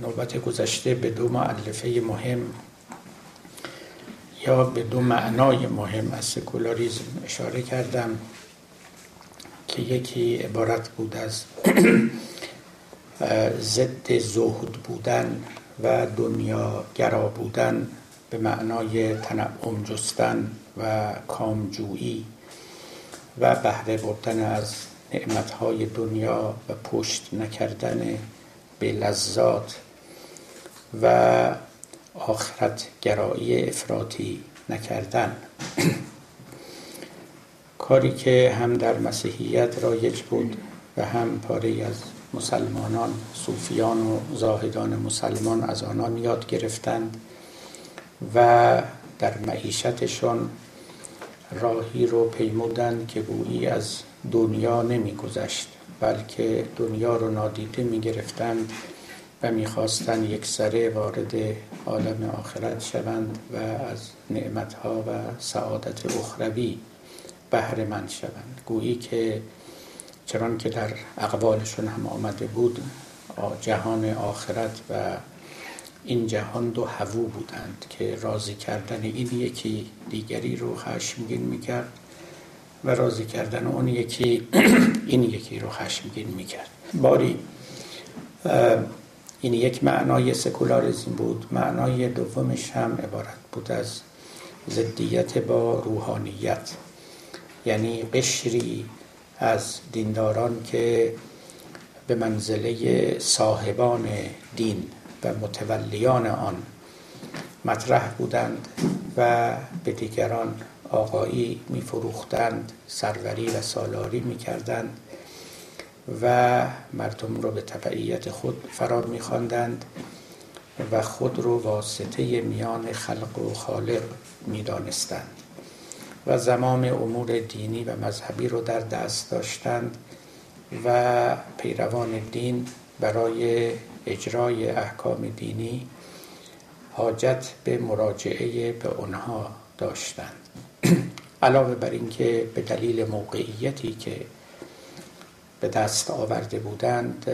نوبت گذشته به دو معلفه مهم یا به دو معنای مهم از سکولاریزم اشاره کردم که یکی عبارت بود از ضد زهد بودن و دنیا گرا بودن به معنای تنعم جستن و کامجویی و بهره بردن از نعمتهای دنیا و پشت نکردن به لذات و آخرت گرایی افراطی نکردن. کاری که هم در مسیحیت رایج بود و هم پاره از مسلمانان صوفیان و زاهدان مسلمان از آنان یاد گرفتند و در معیشتشان راهی رو پیمودند که گویی از دنیا نمیگذشت بلکه دنیا رو نادیده می گرفتند و می‌خواستند یک سره وارد عالم آخرت شوند و از نعمتها و سعادت اخروی بهره مند شوند. گویی که چرا که در اقوالشون هم آمده بود جهان آخرت و این جهان دو هوو بودند که راضی کردن این یکی دیگری رو خشمگین می‌کرد و راضی کردن اون یکی این یکی رو خشمگین می‌کرد. باری این یک معنای سکولاریزم بود. معنای دومش هم عبارت بود از ضدیت با روحانیت. یعنی قشری از دینداران که به منزله صاحبان دین و متولیان آن مطرح بودند و به دیگران آقایی میفروختند سروری و سالاری می‌کردند. و مردم رو به تبعیت خود فرا میخواندند و خود رو واسطه میان خلق و خالق می‌دانستند و زمام امور دینی و مذهبی رو در دست داشتند و پیروان دین برای اجرای احکام دینی حاجت به مراجعه به آنها داشتند. علاوه بر اینکه به دلیل موقعیتی که به دست آورده بودند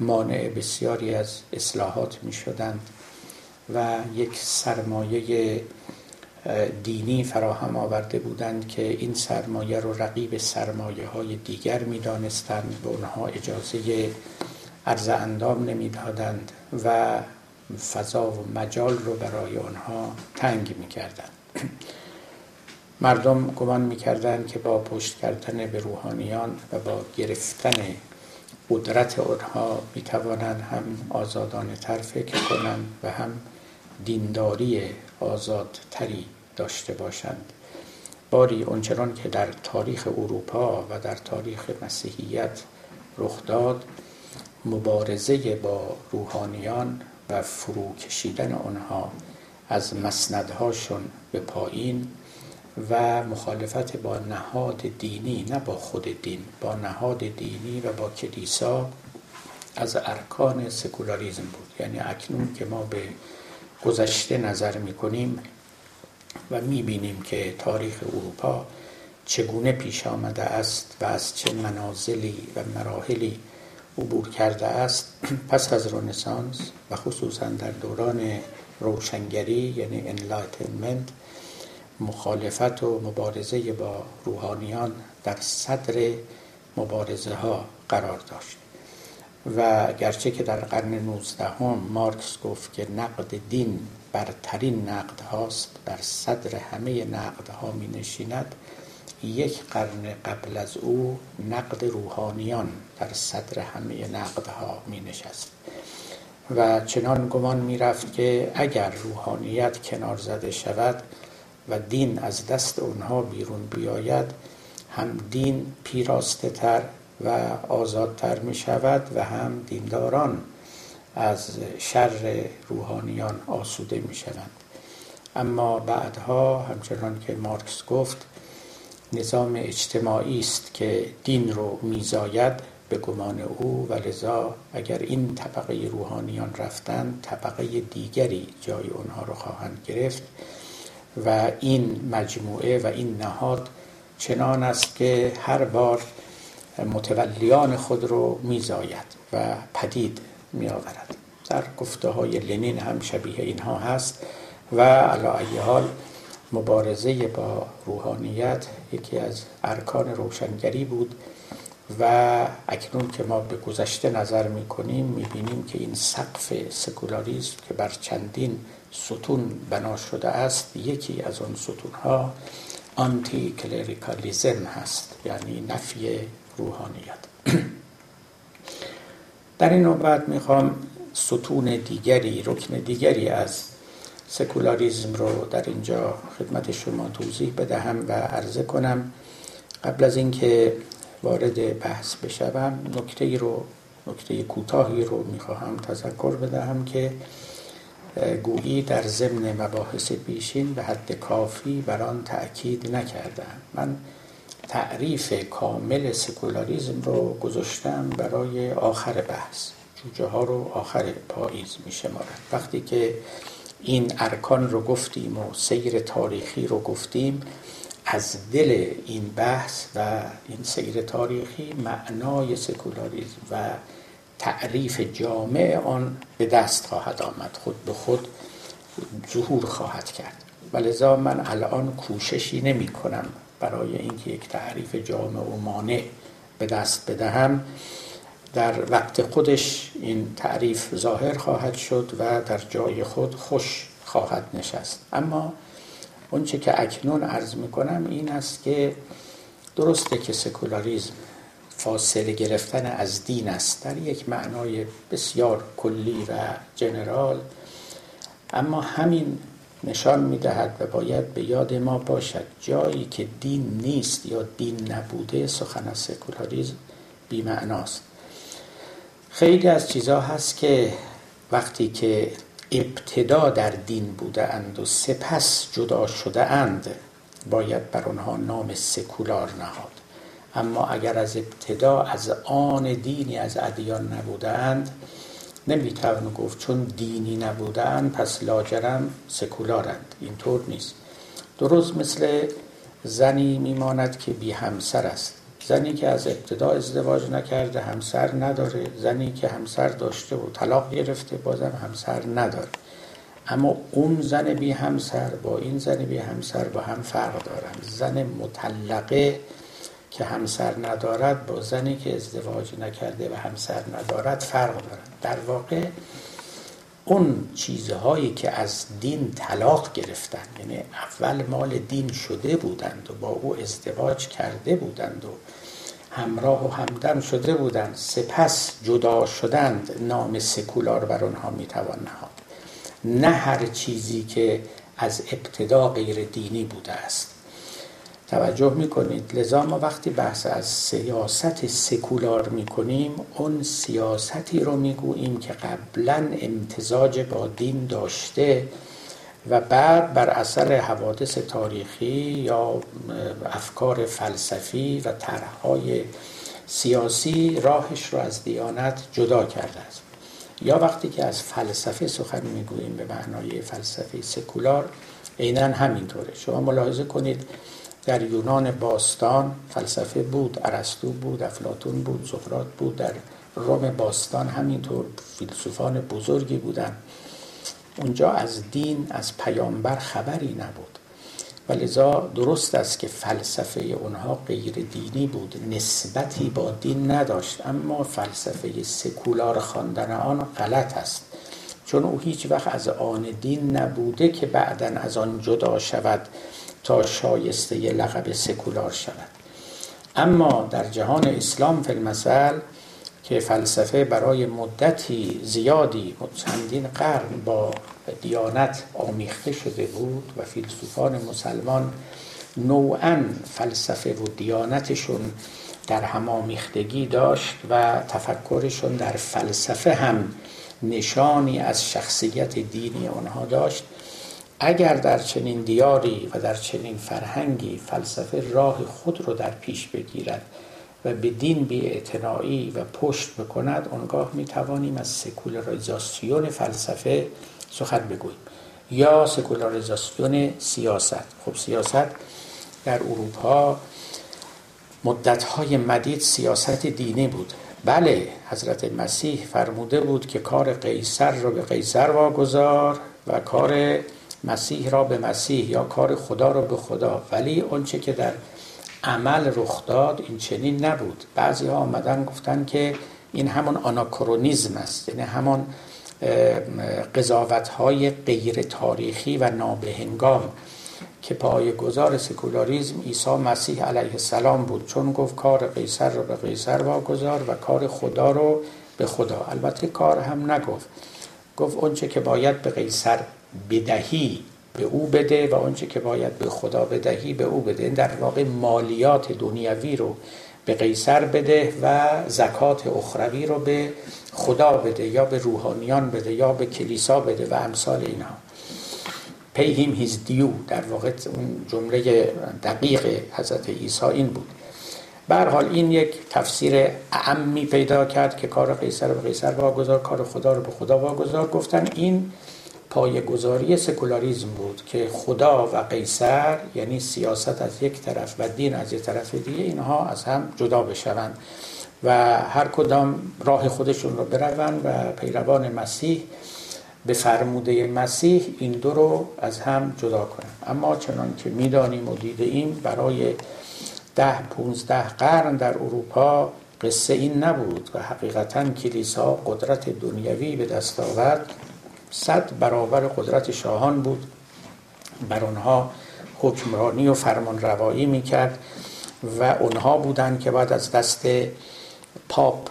مانع بسیاری از اصلاحات می شدند و یک سرمایه دینی فراهم آورده بودند که این سرمایه رو رقیب سرمایه های دیگر می دانستند به اونها اجازه عرض اندام نمی دادند و فضا و مجال رو برای آنها تنگ می کردند مردم گمان می‌کردند که با پشت کردن به روحانیان و با گرفتن قدرت آنها می‌توانند هم آزادانه تر فکر کنند و هم دینداری آزادتری داشته باشند. باری اونچنان که در تاریخ اروپا و در تاریخ مسیحیت رخ داد مبارزه با روحانیان و فرو کشیدن آنها از مسندهاشون به پایین و مخالفت با نهاد دینی نه با خود دین با نهاد دینی و با کلیسا از ارکان سکولاریزم بود. یعنی اکنون که ما به گذشته نظر می‌کنیم و می‌بینیم که تاریخ اروپا چگونه پیش آمده است و از چه منازلی و مراحلی عبور کرده است پس از رنسانس و خصوصا در دوران روشنگری یعنی enlightenment مخالفت و مبارزه با روحانیان در صدر مبارزه ها قرار داشت. و گرچه که در قرن 19 هم مارکس گفت که نقد دین برترین نقد هاست بر صدر همه نقد ها می نشیند یک قرن قبل از او نقد روحانیان در صدر همه نقد ها می نشست و چنان گمان می رفت که اگر روحانیت کنار زده شود و دین از دست اونها بیرون بیاید هم دین پیراسته تر و آزادتر می شود و هم دینداران از شر روحانیان آسوده می شوند اما بعدها همچنان که مارکس گفت نظام اجتماعی است که دین رو میزاید به گمان او و لذا اگر این طبقه روحانیان رفتن طبقه دیگری جای اونها رو خواهند گرفت. و این مجموعه و این نهاد چنان است که هر بار متولیان خود رو میزاید و پدید می آورد در گفته های لنین هم شبیه اینها هست و علا حال مبارزه با روحانیت یکی از ارکان روشنگری بود و اکنون که ما به گذشته نظر می‌کنیم می‌بینیم که این سقف سکولاریسم که بر چندین ستون بنا شده است. یکی از آن ستون ها آنتی کلریکالیزم هست یعنی نفی روحانیت. در این نوبت می‌خوام ستون دیگری رکن دیگری از سکولاریزم رو در اینجا خدمت شما توضیح بدهم و عرضه کنم. قبل از اینکه وارد بحث بشوم نکته رو نکته کوتاهی رو می‌خواهم تذکر بدهم که گویی در ضمن مباحث پیشین به حد کافی بر آن تأکید نکردم. من تعریف کامل سکولاریزم رو گذاشتم برای آخر بحث. جوجه ها رو آخر پاییز می شمارد وقتی که این ارکان رو گفتیم و سیر تاریخی رو گفتیم از دل این بحث و این سیر تاریخی معنای سکولاریزم و تعریف جامع آن به دست خواهد آمد خود به خود ظهور خواهد کرد. ولذا من الان کوششی نمی کنم برای اینکه یک تعریف جامع و مانع به دست بدهم. در وقت خودش این تعریف ظاهر خواهد شد و در جای خود خوش خواهد نشست. اما اونچه که اکنون عرض می‌کنم این است که درسته که سکولاریزم فاصله گرفتن از دین است. در یک معنای بسیار کلی و general. اما همین نشان می‌دهد و باید به یاد ما باشد جایی که دین نیست یا دین نبوده سخن از سکولاریزم بیمعناست. خیلی از چیزها هست که وقتی که ابتدا در دین بوده اند و سپس جدا شده اند باید بر آنها نام سکولار نهاد. اما اگر از ابتدا از آن دینی از ادیان نبوده اند نمی‌توان گفت چون دینی نبودن پس لاجرم سکولارند. اینطور نیست. درست مثل زنی میماند که بی همسر است. زنی که از ابتدا ازدواج نکرده همسر نداره. زنی که همسر داشته و طلاق گرفته بازم همسر نداره. اما اون زن بی همسر با این زن بی همسر با هم فرق دارن. زن مطلقه که همسر ندارد با زنی که ازدواج نکرده و همسر ندارد فرق دارد. در واقع اون چیزهایی که از دین طلاق گرفتن یعنی اول مال دین شده بودند و با او ازدواج کرده بودند و همراه و همدم شده بودند سپس جدا شدند نام سکولار بر آنها می‌توان نهاد. نه هر چیزی که از ابتدا غیر دینی بوده است. توجه می‌کنید. لذا ما وقتی بحث از سیاست سکولار می‌کنیم اون سیاستی رو می‌گوییم که قبلا امتزاج با دین داشته و بعد بر اثر حوادث تاریخی یا افکار فلسفی و طرحهای سیاسی راهش رو از دیانت جدا کرده است. یا وقتی که از فلسفه سخن می‌گوییم به معنای فلسفه سکولار عینا همینطوره. شما ملاحظه کنید در یونان باستان فلسفه بود ارسطو بود افلاتون بود سقراط بود در روم باستان همینطور فیلسوفان بزرگی بودند. اونجا از دین از پیامبر خبری نبود. و لذا درست است که فلسفه اونها غیر دینی بود نسبتی با دین نداشت اما فلسفه سکولار خواندن آن غلط است. چون او هیچ وقت از آن دین نبوده که بعدا از آن جدا شود. شایسته لقب سکولار شود. اما در جهان اسلام فیلمسل که فلسفه برای مدتی زیادی چندین قرن با دیانت آمیخته شده بود و فیلسوفان مسلمان نوعا فلسفه و دیانتشون در هم آمیختگی داشت و تفکرشون در فلسفه هم نشانی از شخصیت دینی آنها داشت. اگر در چنین دیاری و در چنین فرهنگی فلسفه راه خود رو در پیش بگیرد و به دین بی و پشت بکند آنگاه می توانیم از سکولاریزاسیون فلسفه سخن بگوییم. یا سکولاریزاسیون سیاست. خب سیاست در اروپا مدتهای مدید سیاست دینی بود. بله حضرت مسیح فرموده بود که کار قیصر را به قیصر واگذار و کار مسیح را به مسیح یا کار خدا را به خدا. ولی اونچه که در عمل رخ داد این چنین نبود. بعضی ها آمدن گفتن که این همون آناکرونیزم است. یعنی همون قضاوت های غیر تاریخی و نابهنگام که پای گذار سکولاریزم عیسی مسیح علیه السلام بود. چون گفت کار قیصر رو به قیصر واگذار و کار خدا رو به خدا. البته کار هم نگفت. گفت اونچه که باید به قیصر بدهی به او بده و اونچه که باید به خدا بدهی به او بده. در واقع مالیات دنیوی رو به قیصر بده و زکات اخروی رو به خدا بده یا به روحانیان بده یا به کلیسا بده و امثال اینها. Pay his due. در واقع اون جمله دقیق حضرت عیسی این بود. بر حال این یک تفسیر اعمی پیدا کرد که کار قیصر به قیصر واگذار کار خدا رو به خدا واگذار. گفتن این گذاری سکولاریزم بود که خدا و قیصر یعنی سیاست از یک طرف و دین از یک طرف دیگه اینها از هم جدا بشوند و هر کدام راه خودشون رو بروند و پیروان مسیح به فرموده مسیح این دو رو از هم جدا کنند. اما چنان که می‌دانیم و دیده ایم برای ده پونزده قرن در اروپا قصه این نبود و حقیقتا کلیسا قدرت دنیوی به دست آورد. صد برابر قدرت شاهان بود. بر آنها حکمرانی و فرمان روایی می‌کرد و اونها بودند که بعد از دست پاپ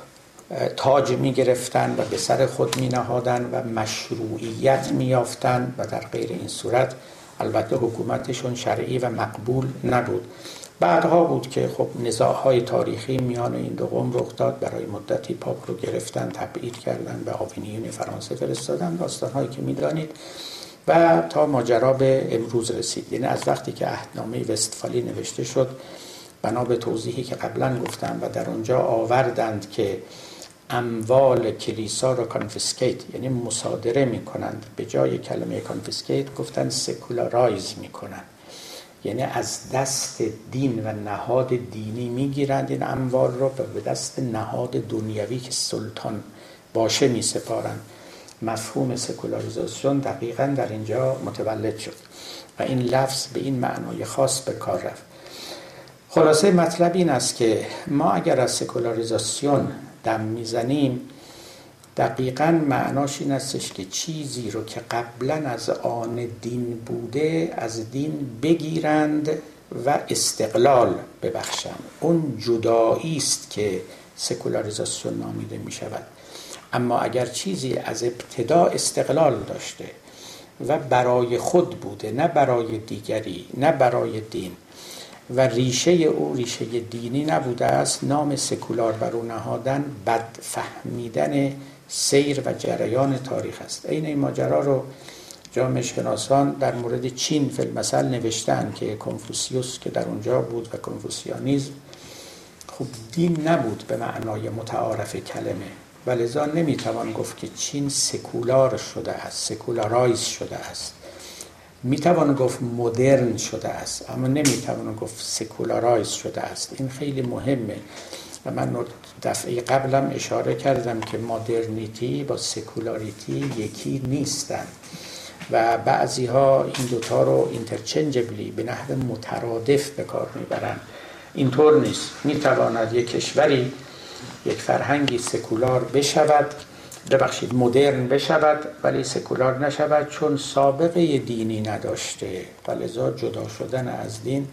تاج می گرفتن و به سر خود می نهادن و مشروعیت می یافتن و در غیر این صورت البته حکومتشون شرعی و مقبول نبود. بعدها بود که خب نزاعهای تاریخی میان این دو قوم رخ داد برای مدتی پاپ رو گرفتن تبعید کردن به آوینیون فرانسه فرستادن داستانهایی که می‌دانید. و تا ماجرا به امروز رسید. یعنی از وقتی که عهدنامه وستفالی نوشته شد بنا به توضیحی که قبلا گفتم و در اونجا آوردند که اموال کلیسا را confiscate یعنی مصادره می‌کنند. به جای کلمه confiscate گفتن secularize می‌کنند. یعنی از دست دین و نهاد دینی می‌گیرند. این اموال را و به دست نهاد دنیوی که سلطان باشه میسپارند. مفهوم سکولاریزاسیون دقیقا در اینجا متولد شد و این لفظ به این معنای خاص به کار رفت. خلاصه مطلب این است که ما اگر از سکولاریزاسیون دم می‌زنیم دقیقا معناش این استش که چیزی رو که قبلا از آن دین بوده از دین بگیرند و استقلال ببخشند. اون جدایی است که سکولاریزاسیون نامیده می شود اما اگر چیزی از ابتدا استقلال داشته و برای خود بوده نه برای دیگری نه برای دین و ریشه او ریشه دینی نبوده است نام سکولار بر او نهادن بد فهمیدن سیر و جریان تاریخ است. این این ماجرا رو جامعه شناسان در مورد چین فیلم مثل نوشتن که کنفوسیوس که در اونجا بود و کنفوسیانیزم خب دین نبود به معنای متعارف کلمه. و لذا نمی‌توان گفت که چین سکولار شده است secularize شده است. می‌توان گفت مدرن شده است اما نمی‌توان گفت secularize شده است. این خیلی مهمه. و من دفعه قبلم اشاره کردم که modernity با secularity یکی نیستن. و بعضی ها این دوتا رو interchangeably به نحو مترادف به کار می‌برن. اینطور نیست. می‌تواند یک کشوری یک فرهنگی سکولار بشود ببخشید مدرن بشود ولی سکولار نشود چون سابقه دینی نداشته. و لذا جدا شدن از دین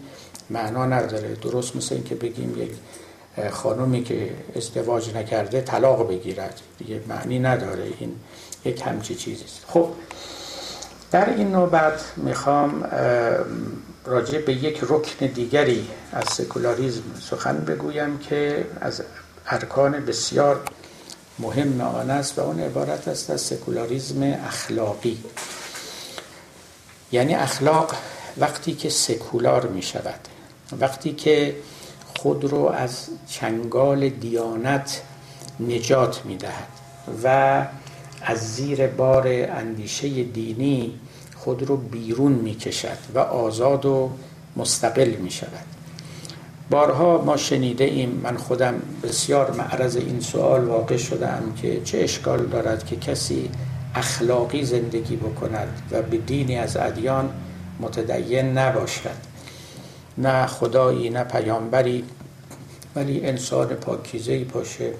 معنا نداره. درست مثل این که بگیم یک خانومی که ازدواج نکرده طلاق بگیرد. دیگه معنی نداره. این یک همچی چیزیست خب در این نوبت می‌خوام راجع به یک رکن دیگری از سکولاریزم سخن بگویم که از ارکان بسیار مهم آن است و اون عبارت است از سکولاریزم اخلاقی. یعنی اخلاق وقتی که سکولار می شود وقتی که خود رو از چنگال دیانت نجات می دهد و از زیر بار اندیشه دینی خود رو بیرون می کشد و آزاد و مستقل می شود بارها ما شنیده ایم من خودم بسیار معرض این سوال واقع شدم که چه اشکال دارد که کسی اخلاقی زندگی بکند و به دینی از ادیان متدین نباشد. نه خدایی نه پیامبری ولی انسان پاکیزه باشه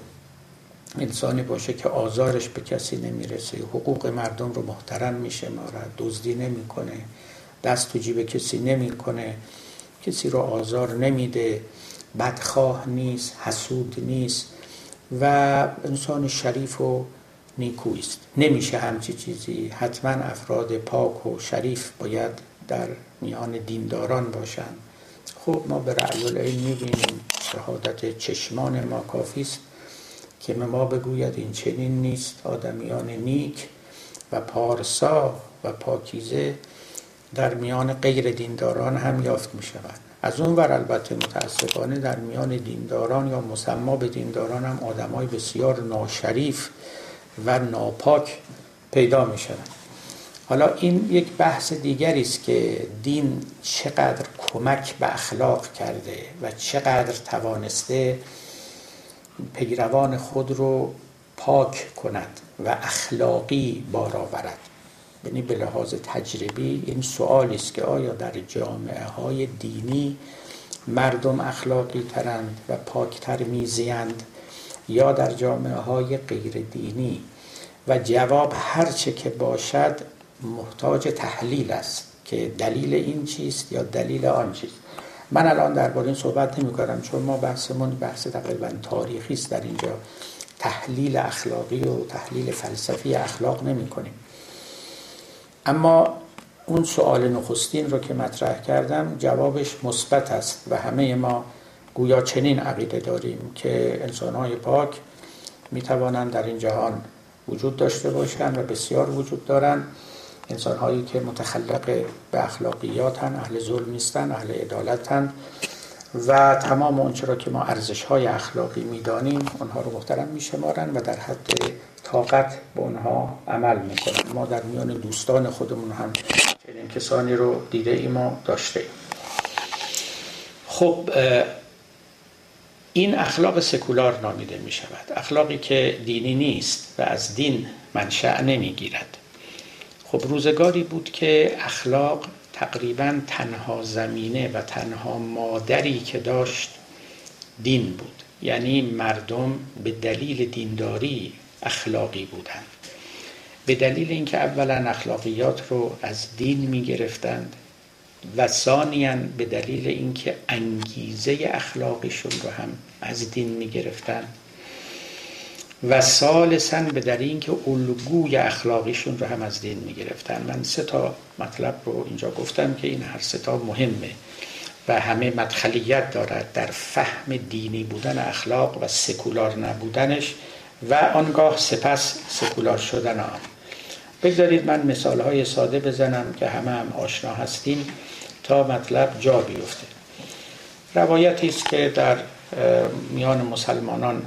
انسانی باشه که آزارش به کسی نمی‌رسه. حقوق مردم رو محترم میشمارد دزدی نمی‌کنه دست تو جیب کسی نمی‌کنه کسی رو آزار نمیده. بدخواه نیست حسود نیست و انسان شریف و نیکویست نمیشه همچی چیزی. حتما افراد پاک و شریف باید در میان دینداران باشند خب ما به رعی العین می‌بینیم. شهادت چشمان ما کافی است که ما بگوید این چنین نیست آدمیان نیک و پارسا و پاکیزه در میان غیر دینداران هم یافت می شود از اون ور البته متاسفانه در میان دینداران یا مسما به دینداران هم آدمای بسیار ناشریف و ناپاک پیدا می شود حالا این یک بحث دیگری است که دین چقدر کمک به اخلاق کرده و چقدر توانسته پیروان خود رو پاک کند و اخلاقی بار آورد. یعنی به لحاظ تجربی این سوالی است که آیا در جامعه های دینی مردم اخلاقی ترند و پاکتر میزیند یا در جامعه های غیر دینی؟ و جواب هرچه که باشد محتاج تحلیل است که دلیل این چیست یا دلیل آن چیست. من الان درباره این صحبت نمی کنم چون ما بحثمون بحث تقریبا تاریخی است در اینجا. تحلیل اخلاقی و تحلیل فلسفی اخلاق نمی کنیم اما اون سوال نخستین رو که مطرح کردم جوابش مثبت است و همه ما گویا چنین عقیده داریم که انسانهای پاک می توانند در این جهان وجود داشته باشند و بسیار وجود دارند. انسان هایی که متخلق به اخلاقیاتن اهل ظلم نیستن اهل عدالتن و تمام اونچه را که ما ارزش های اخلاقی می‌دانیم اونها رو محترم میشمارن و در حد طاقت به اونها عمل می‌کنن. ما در میان دوستان خودمون هم چنین کسانی رو دیده ایم و داشته ایم. خب این اخلاق سکولار نامیده می شود اخلاقی که دینی نیست و از دین منشأ نمی گیرد خب روزگاری بود که اخلاق تقریبا تنها زمینه و تنها مادری که داشت دین بود. یعنی مردم به دلیل دینداری اخلاقی بودند. به دلیل اینکه اولا اخلاقیات رو از دین می گرفتند و ثانیا به دلیل اینکه انگیزه اخلاقیشون رو هم از دین می گرفتند و سالسا به دلیل اینکه الگوی اخلاقیشون رو هم از دین می گرفتن من سه تا مطلب رو اینجا گفتم که این هر سه تا مهمه و همه مدخلیت دارد در فهم دینی بودن اخلاق و سکولار نبودنش و آنگاه سپس سکولار شدن آن. بگذارید من مثال های ساده بزنم که همه هم آشنا هستیم تا مطلب جا بیفته. روایتی است که در میان مسلمانان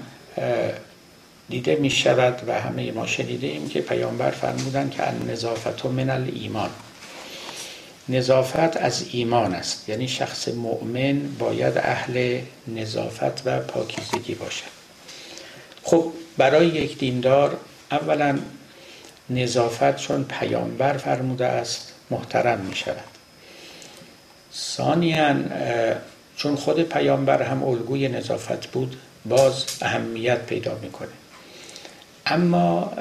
دیده می شود و همه ما شنیده ایم که پیامبر فرمودن که نظافت من ایمان نظافت از ایمان است. یعنی شخص مؤمن باید اهل نظافت و پاکیزگی باشد. خب برای یک دیندار اولا نظافت چون پیامبر فرموده است محترم می شود ثانیا چون خود پیامبر هم الگوی نظافت بود باز اهمیت پیدا می‌کنه. اما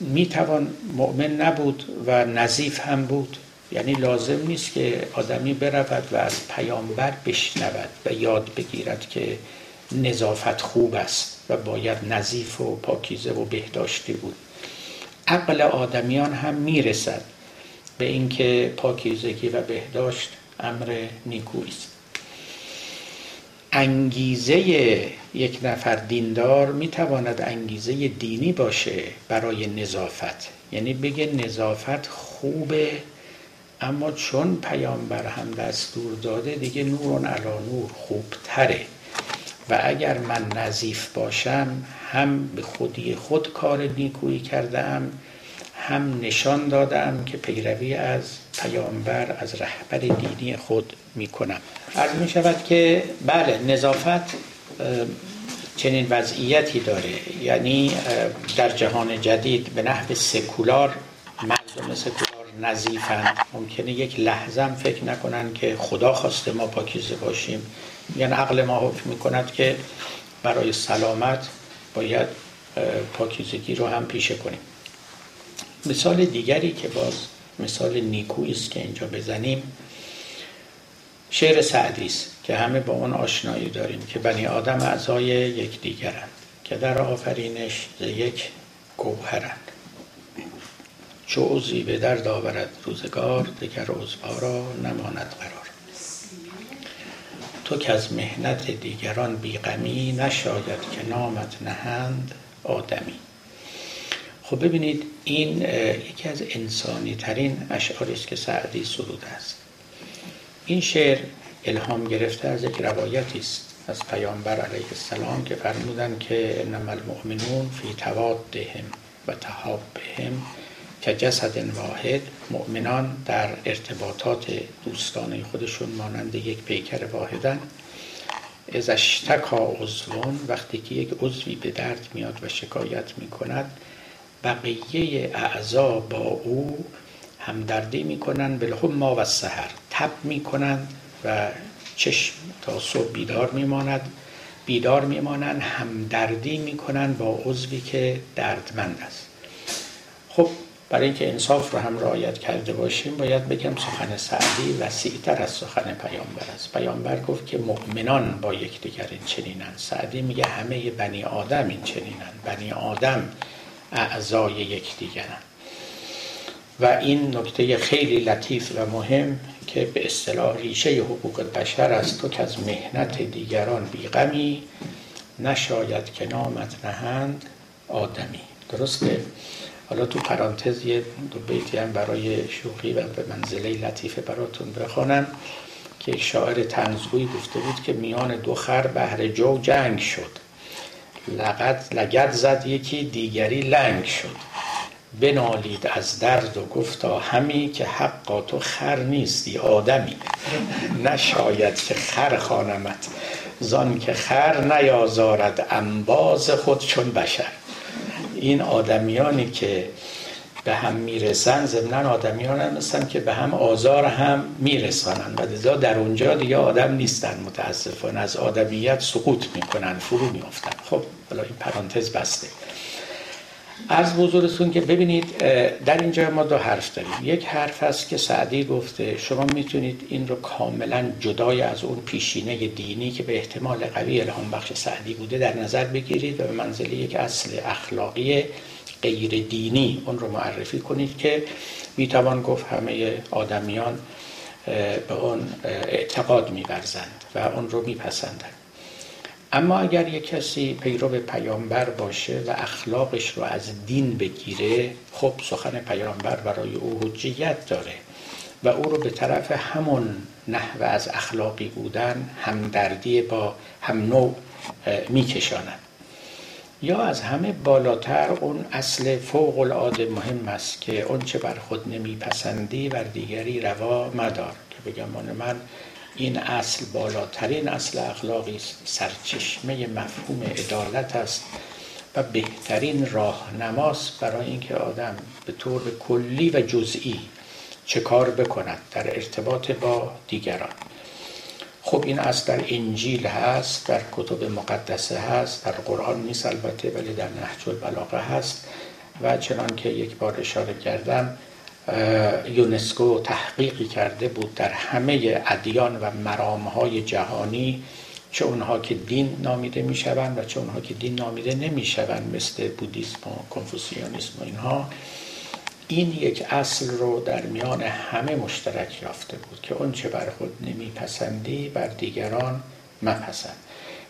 می توان مؤمن نبود و نظیف هم بود. یعنی لازم نیست که آدمی برود و از پیامبر بشنود و یاد بگیرد که نظافت خوب است و باید نظیف و پاکیزه و بهداشتی بود. عقل آدمیان هم می‌رسد به اینکه پاکیزگی و بهداشت امر نیکویی است. انگیزه یک نفر دیندار می‌تواند انگیزه دینی باشه برای نظافت. یعنی بگه نظافت خوبه اما چون پیامبر هم دستور داده دیگه نور علا نور خوبتره. و اگر من نظیف باشم هم به خودی خود کار نیکویی کرده هم نشان دادم که پیروی از پیامبر از رهبر دینی خود می کنم عرض می شود که بله نظافت چنین وضعیتی داره. یعنی در جهان جدید به نحو سکولار مردم سکولار نظیفند ممکنه یک لحظه فکر نکنن که خدا خواسته ما پاکیزه باشیم. یعنی عقل ما حکم می کند که برای سلامت باید پاکیزگی رو هم پیشه کنیم. مثال دیگری که باز مثال نیکویی است که اینجا بزنیم. شعر سعدی است که همه با اون آشنایی داریم که بنی آدم اعضای یکدیگرند که در آفرینش یک گوهرند. چو عضوی به درد آورد روزگار دیگر عضوها را نماند قرار. تو که از مهنت دیگران بیغمی نشاید که نامت نهند آدمی. خب ببینید این یکی از انسانی ترین اشعاری است که سعدی سرود است. این شعر الهام گرفته از یک روایتی است از پیامبر علیه السلام که فرمودن که انما المؤمنون فی توادهم و تحابهم که جسد واحد مؤمنان در ارتباطات دوستانه خودشون مانند یک پیکر واحدن. از اشتکا عضوان وقتی که یک عضوی به درد میاد و شکایت می‌کند بقیه اعضا با او همدردی می‌کنن ما و سهر تب می‌کنند و چشم تا صبح بیدار میماند. بیدار میمانند همدردی می‌کنند با عضوی که دردمند است. خب برای اینکه انصاف رو هم رعایت کرده باشیم باید بگم سخن سعدی وسیعتر از سخن پیامبر است. پیامبر گفت که مؤمنان با یکدیگر این چنینند. سعدی میگه همه بنی آدم این چنینند. بنی آدم اعضای یکدیگرند و این نکته خیلی لطیف و مهم که به اصطلاح ریشه حقوق بشر است تو که از مهنت دیگران بیغمی نشاید که نامت نهند آدمی. درسته؟ حالا تو پرانتز یه دو بیتی هم برای شوخی و به منزله لطیفه براتون بخوانم که شاعر تنزگوی گفته بود که میان دو خر بهر جو جنگ شد. لقد لگد زد یکی دیگری لنگ شد. بنالید از درد و گفتا همی که حقا تو خر نیستی آدمی. نشاید که خر خانمت زان که خر نیازارد انباز خود چون بشر. این آدمیانی که به هم می‌رسن ضمنا آدمیان هم هستن که به هم آزار هم میرسانن. و در اونجا دیگه آدم نیستن متاسفانه. از آدمیت سقوط می‌کنن فرو میافتن. خب حالا این پرانتز بسته. از بزرگتون که ببینید در اینجا ما دو حرف داریم. یک حرف هست که سعدی گفته شما می‌تونید این رو کاملا جدای از اون پیشینه دینی که به احتمال قوی الهام بخش سعدی بوده در نظر بگیرید و به منزله یک اصل اخلاقی غیر دینی اون رو معرفی کنید که می‌توان گفت همه آدمیان به اون اعتقاد میورزند و اون رو میپسندند. اما اگر یک کسی پیرو پیامبر باشه و اخلاقش رو از دین بگیره خب سخن پیامبر برای او حجیت داره و او رو به طرف همون نحو از اخلاقی بودن همدردی با هم نوع میکشاند. یا از همه بالاتر اون اصل فوق العاده مهم است که اون چه بر خود نمیپسندی بر دیگری روا مدار که بگم من این اصل بالاترین اصل اخلاقی است. سرچشمه مفهوم عدالت است و بهترین راهنماست برای اینکه آدم به طور کلی و جزئی چه کار بکند در ارتباط با دیگران. خب این اصل در انجیل هست در کتب مقدسه هست در قرآن نیست البته ولی در نهج البلاغه هست. و چنان که یک بار اشاره کردم یونسکو تحقیقی کرده بود در همه ادیان و مرامهای جهانی چه اونها که دین نامیده می‌شوند و چه اونها که دین نامیده نمی‌شوند مثل بودیسم و کنفوسیانیسم و اینها. این یک اصل رو در میان همه مشترک یافته بود که اون چه بر خود نمیپسندی بر دیگران مپسند.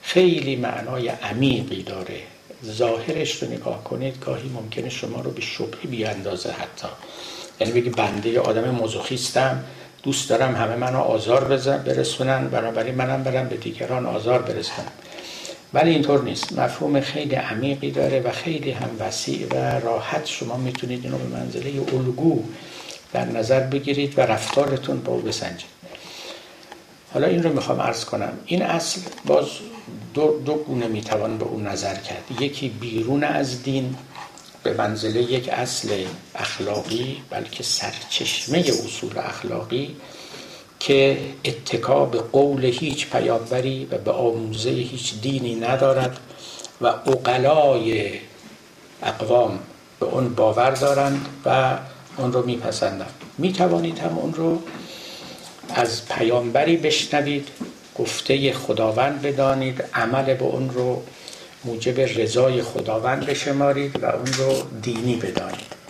خیلی معنای عمیقی داره. ظاهرش رو نگاه کنید گاهی ممکنه شما رو به شبهه بیاندازه حتی. یعنی بگی بنده آدم مزوخیستم دوست دارم همه منو آزار برسونن بنابراین منم برم به دیگران آزار برسونم. ولی اینطور نیست. مفهوم خیلی عمیقی داره و خیلی هم وسیع و راحت. شما می‌تونید اینو به منزله الگو در نظر بگیرید و رفتارتون با او بسنجید. حالا این رو می‌خوام عرض کنم. این اصل باز دو, دو گونه می‌توان به اون نظر کرد. یکی بیرون از دین به منزله یک اصل اخلاقی بلکه سرچشمه اصول اخلاقی. که اتکا به قول هیچ پیامبری و به آموزه هیچ دینی ندارد و اقلای اقوام به اون باور دارند و اون رو میپسندند. می توانید هم اون رو از پیامبری بشنوید گفته خداوند بدانید عمل به اون رو موجب رضای خداوند بشمارید و اون رو دینی بدانید.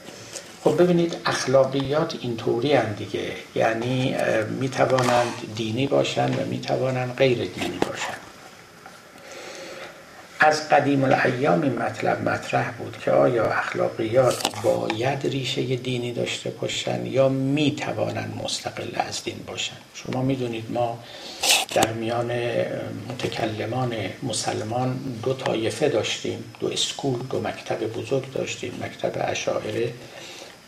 خب ببینید اخلاقیات اینطوری هم دیگه. یعنی می توانند دینی باشند و می توانند غیر دینی باشند. از قدیم الایام این مطلب مطرح بود که آیا اخلاقیات باید ریشه دینی داشته باشند یا می توانند مستقل از دین باشند؟ شما می‌دونید ما در میان متکلمان مسلمان دو طایفه داشتیم. دو اسکول دو مکتب بزرگ داشتیم مکتب اشاعره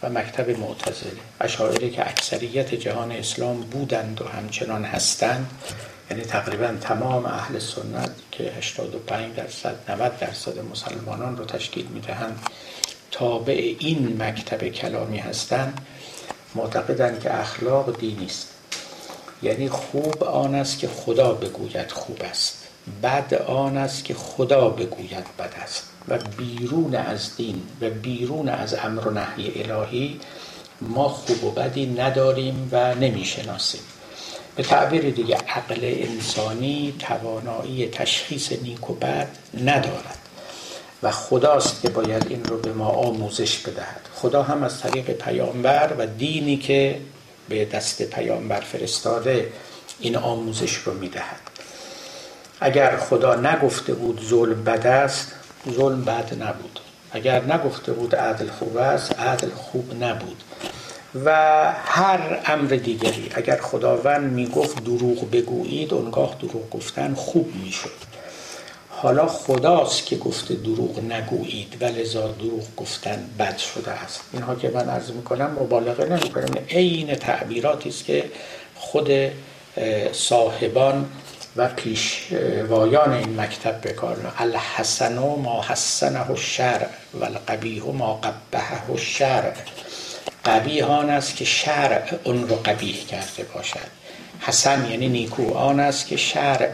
و مکتب معتزله. اشاعره که اکثریت جهان اسلام بودند و همچنان هستند یعنی تقریبا تمام اهل سنت که 85 درصد 90 درصد مسلمانان رو تشکیل می‌دهند تابع این مکتب کلامی هستند معتقدند که اخلاق دینی است. یعنی خوب آن است که خدا بگوید خوب است. بد آن است که خدا بگوید بد است. و بیرون از دین و بیرون از امر و نهی الهی ما خوب و بدی نداریم و نمی‌شناسیم. به تعبیر دیگه عقل انسانی توانایی تشخیص نیک و بد ندارد و خداست که باید این رو به ما آموزش بدهد. خدا هم از طریق پیامبر و دینی که به دست پیامبر فرستاده این آموزش رو می‌دهد. اگر خدا نگفته بود ظلم بد است ظلم بد نبود. اگر نگفته بود عدل خوب است عدل خوب نبود. و هر امر دیگری اگر خداوند می‌گفت دروغ بگویید اونگاه دروغ گفتن خوب می‌شد. حالا خداست که گفته دروغ نگویید و لذا دروغ گفتن بد شده است. اینها که من عرض می‌کنم مبالغه نمی‌کنم عین تعبیراتی است که خود صاحبان و پیشوایان این مکتب بکار الحسن ما حسنه الشرع و القبیح ما قبحه الشرع قبیه آن است که شرع اون رو قبیح کرده باشد. حسن یعنی نیکو. آن است که شرع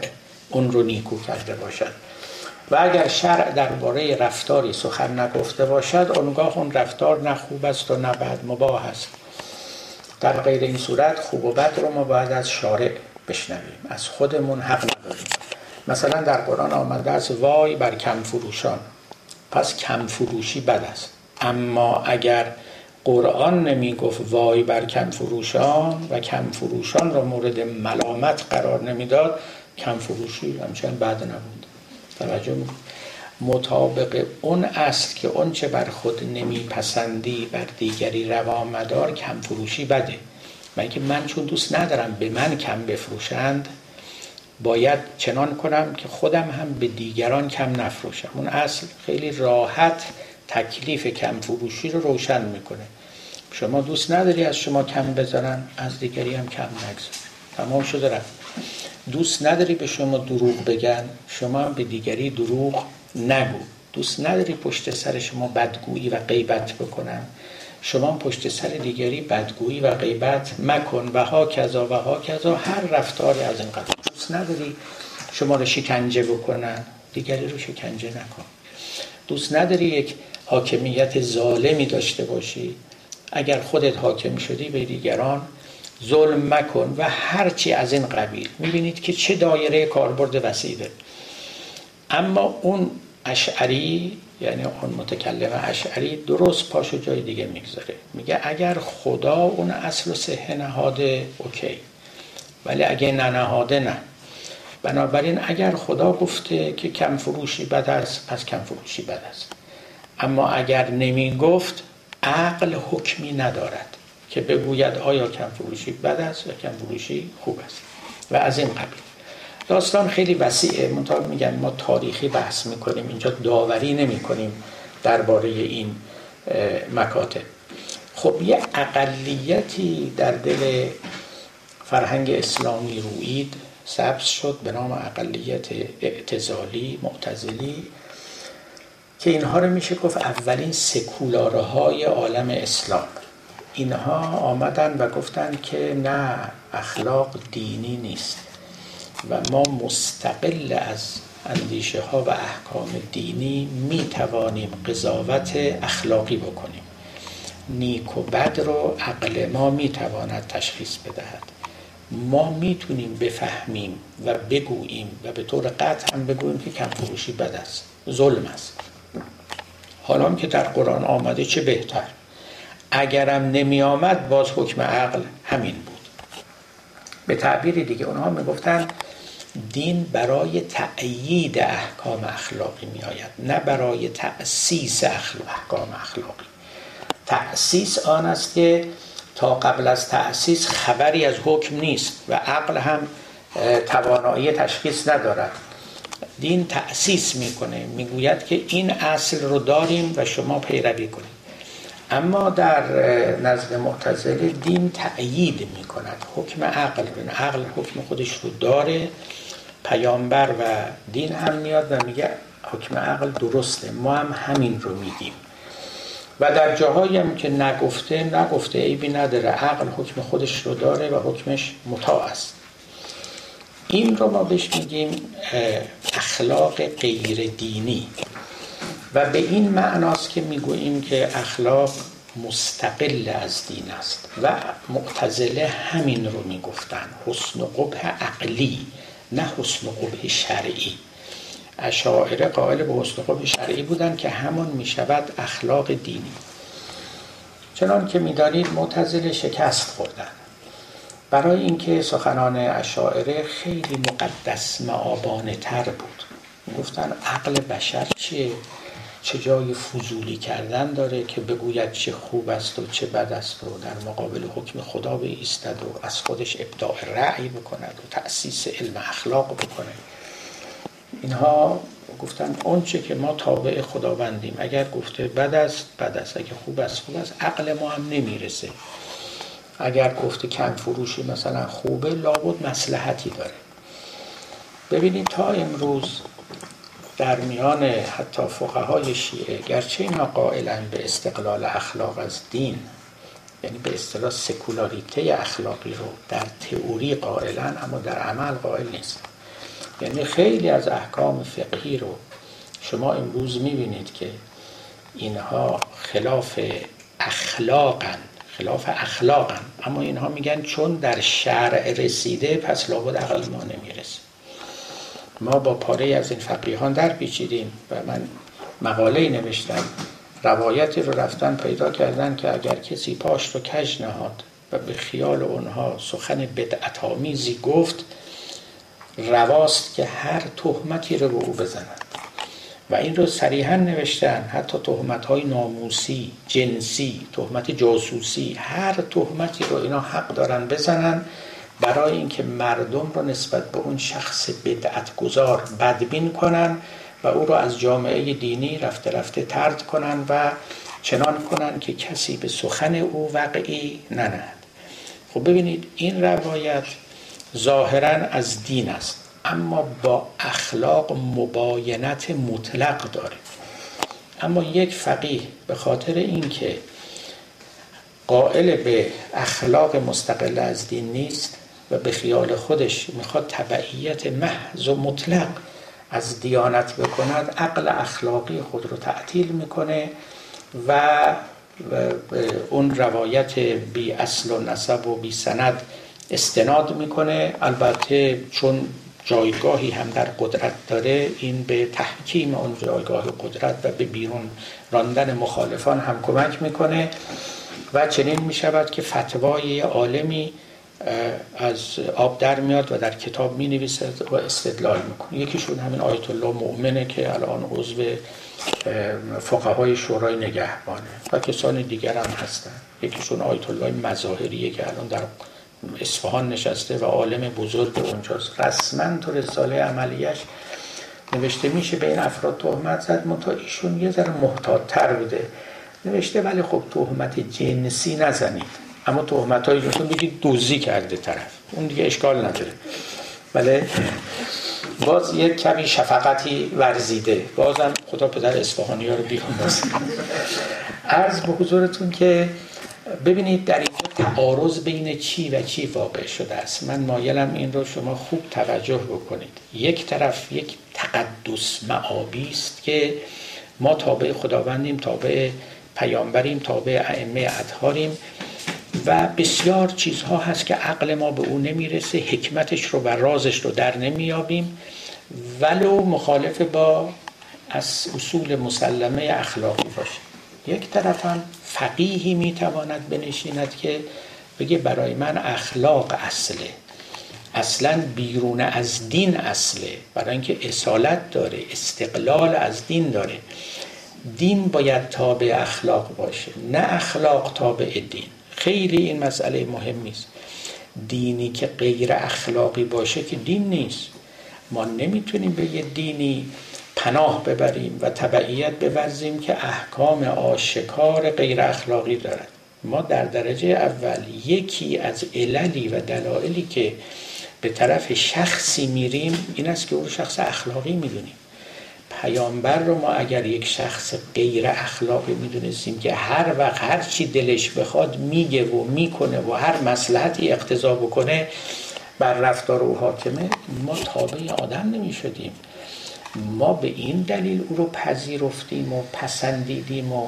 اون رو نیکو کرده باشد. و اگر شرع درباره رفتاری سخن نگفته باشد اونگاه اون رفتار نه خوب است و نه بد مباه است. در غیر این صورت خوب و بد رو ما باید از شارع بشنویم. از خودمون حق نداریم. مثلا در قرآن آمده است وای بر کم فروشان پس کم فروشی بد است. اما اگر قرآن نمی گفت وای بر کم فروشان و کم فروشان را مورد ملامت قرار نمی‌داد کم فروشی همچنان بد نبود. توجه مطابق اون است که اون چه بر خود نمیپسندی بر دیگری روا مدار کم فروشی بده. من که من چون دوست ندارم به من کم بفروشند باید چنان کنم که خودم هم به دیگران کم نفروشم. اون اصل خیلی راحت تکلیف کم فروشی رو روشن می‌کنه. شما دوست نداری از شما کم بذارن از دیگری هم کم نگذار تمام شده رفت. دوست نداری به شما دروغ بگن شما هم به دیگری دروغ نگو. دوست نداری پشت سر شما بدگویی و غیبت بکنن. شما پشت سر دیگری بدگویی و غیبت مکن و ها کذا و ها کذا هر رفتاری از این قدر دوست نداری شما رو شکنجه بکنن؟ دیگری رو شکنجه نکن. دوست نداری یک حاکمیت ظالمی داشته باشی؟ اگر خودت حاکم شدی به دیگران ظلم مکن و هرچی از این قبیل. می‌بینید که چه دایره کاربرد وسیع اما اون اشعری یعنی اون متکلم اشعری درست پاشو جای دیگه می‌گذاره. میگه اگر خدا اون اصل و صحه نهاده اوکی. ولی اگه نه نهاده نه. بنابراین اگر خدا گفته که کم فروشی بد است پس کم فروشی بد است. اما اگر نمی گفت عقل حکمی ندارد که بگوید آیا کم فروشی بد است یا کم فروشی خوب است. و از این قبیل. داستان خیلی وسیعه. منتها میگن ما تاریخی بحث می‌کنیم اینجا داوری نمی‌کنیم درباره این مکاتب. خب یه اقلیتی در دل فرهنگ اسلامی روید سبز شد به نام اقلیت اعتزالی معتزلی که اینها رو میشه گفت اولین سکولاره های عالم اسلام. اینها آمدن و گفتن که نه اخلاق دینی نیست. و ما مستقل از اندیشه ها و احکام دینی می توانیم قضاوت اخلاقی بکنیم. نیک و بد رو عقل ما می تواند تشخیص بدهد. ما می‌تونیم بفهمیم و بگوییم و به طور قطع هم بگوییم که کم فروشی بد است ظلم است. حالا که در قرآن آمده چه بهتر؟ اگرم نمی آمد باز حکم عقل همین بود. به تعبیر دیگه اونها می‌گفتن دین برای تأیید احکام اخلاقی می آید نه برای تأسیس احکام اخلاقی. تأسیس آن است که تا قبل از تأسیس خبری از حکم نیست و عقل هم توانایی تشخیص ندارد. دین تأسیس می‌کنه می‌گوید که این اصل رو داریم و شما پیروی کنید. اما در نزد معتزله دین تأیید می کند حکم عقل عقل حکم خودش رو داره. پیامبر و دین هم میاد و میگه حکم عقل درسته ما هم همین رو میگیم. و در جاهایی هم که نگفته نگفته عیبی نداره. عقل حکم خودش رو داره و حکمش مطاع است. این رو ما بهش میگیم اخلاق غیر دینی. و به این معناست که می‌گوییم که اخلاق مستقل از دین است و معتزله همین رو می‌گفتن حسن و قبح عقلی. نه حسن و قبح شرعی. اشاعره قائل به حسن و قبح شرعی بودن که همون می‌شود اخلاق دینی. چنان که می‌دانید معتزله شکست خوردن. برای اینکه سخنان اشاعره خیلی مقدس معابانه تر بود. گفتن عقل بشر چیه؟ چه جای فضولی کردن داره که بگوید چه خوب است و چه بد است و در مقابل حکم خدا ایستد و از خودش ابداع رأی بکند و تأسیس علم اخلاق بکنه اینها گفتن اونچه که ما تابع خداوندیم. اگر گفته بد است بد است. اگر خوب است خوب است. عقل ما هم نمی‌رسه. اگر گفته کم فروشی مثلا خوبه لابد مسلحتی داره. ببینید تا امروز در میان حتی فقهای شیعه گرچه اینا قائلا به استقلال اخلاق از دین یعنی به اصطلاح سکولاریته اخلاقی رو در تئوری قائلا اما در عمل قائل نیست. یعنی خیلی از احکام فقهی رو شما امروز می‌بینید که اینها خلاف اخلاقن خلاف اخلاقن اما اینها میگن چون در شرع رسیده پس لابد عقل ما نمی‌رسه. ما با پاره از این فقیهان در پیچیدیم و من مقاله نوشتم. روایتی رو رفتن پیدا کردن که اگر کسی پاش رو کج نهاد و به خیال اونها سخن بدعتامیزی گفت رواست که هر تهمتی رو به او بزنند و این رو صریحا نوشتن. حتی تهمت های ناموسی جنسی تهمت جاسوسی هر تهمتی رو اینا حق دارن بزنن برای اینکه مردم رو نسبت به اون شخص بدعت گذار بدبین کنن و او رو از جامعه دینی رفته رفته ترد کنن و چنان کنن که کسی به سخن او وقعی ننهد. خب ببینید این روایت ظاهرا از دین است اما با اخلاق مباینت مطلق داره. اما یک فقیه به خاطر اینکه قائل به اخلاق مستقل از دین نیست و به خیال خودش می‌خواد تبعیت محض و مطلق از دیانت بکند عقل اخلاقی خود رو تعطیل می‌کنه و اون روایت بی اصل و نسب و بی سند استناد می‌کنه. البته چون جایگاهی هم در قدرت داره این به تحکیم اون جایگاه قدرت و به بیرون راندن مخالفان هم کمک می‌کنه. و چنین می‌شود که فتوای عالمی از آب در میاد و در کتاب می نویسد و استدلال می‌کنه. یکیشون همین آیت الله مؤمنه که الان عضو فقهای شورای نگهبانه و کسان دیگر هم هستن. یکیشون آیت الله مظاهریه که الان در اصفهان نشسته و عالم بزرگ اونجاست. رسما تو رساله عملیش نوشته میشه به این افراد تهمت زد منتها ایشون یه ذره محتاط تر بوده. نوشته ولی خب تهمت جنسی نزنید. اما تهمت های رو بگید دوزی کرده طرف. اون دیگه اشکال نداره. ولی باز یک کمی شفقتی ورزیده. بازم خدا پدر اصفهانی ها رو بیرون عرض به حضورتون که ببینید در اینجا تعارض بین چی و چی واقع شده است. من مایلم این رو شما خوب توجه بکنید. یک طرف یک تقدس معابی است که ما تابع خداوندیم تابع پیامبریم تابع ائمه اطهاریم. و بسیار چیزها هست که عقل ما به او نمی‌رسه حکمتش رو و رازش رو در نمیابیم. ولو مخالف با از اصول مسلمه اخلاقی باشه. یک طرف هم فقیهی می‌تواند بنشیند که بگه برای من اخلاق اصله. اصلا بیرون از دین اصله. برای اینکه اصالت داره استقلال از دین داره. دین باید تابع اخلاق باشه نه اخلاق تابع دین. خیلی این مسئله مهم نیست. دینی که غیر اخلاقی باشه که دین نیست. ما نمی‌تونیم به یه دینی پناه ببریم و تبعیت بورزیم که احکام آشکار غیر اخلاقی دارد ما در درجه اول یکی از عللی و دلایلی که به طرف شخصی میریم این است که او شخص اخلاقی می‌دونیم. پیامبر رو ما اگر یک شخص غیر اخلاقی می‌دونستیم که هر وقت هر چی دلش بخواد میگه و می‌کنه و هر مسلحتی اقتضا بکنه بر رفتار او حاکمه ما تابع آدم نمی‌شدیم. ما به این دلیل او رو پذیرفتیم و پسندیدیم و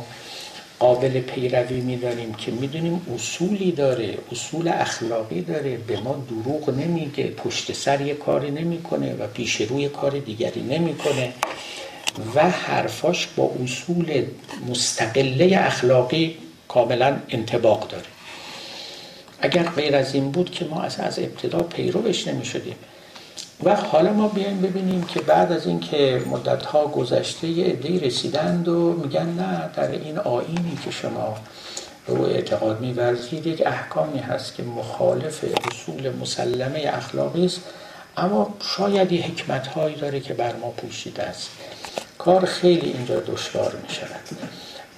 قابل پیروی می‌دانیم که می‌دونیم اصولی داره اصول اخلاقی داره. به ما دروغ نمیگه پشت سر یه کاری نمی‌کنه و پیش روی کار دیگری نمی‌کنه. و حرفاش با اصول مستقله اخلاقی کاملا انتباق داره. اگر غیر از این بود که ما از, از ابتدا پیروش نمی شدیم و حالا ما بیایم ببینیم که بعد از اینکه مدت ها گذشته یه عده‌ای رسیدند و میگن نه در این آینی که شما رو اعتقاد میورزید یک احکامی هست که مخالف اصول مسلمه اخلاقی است اما شاید یه حکمت داره که بر ما پوشیده است. کار خیلی اینجا دشوار می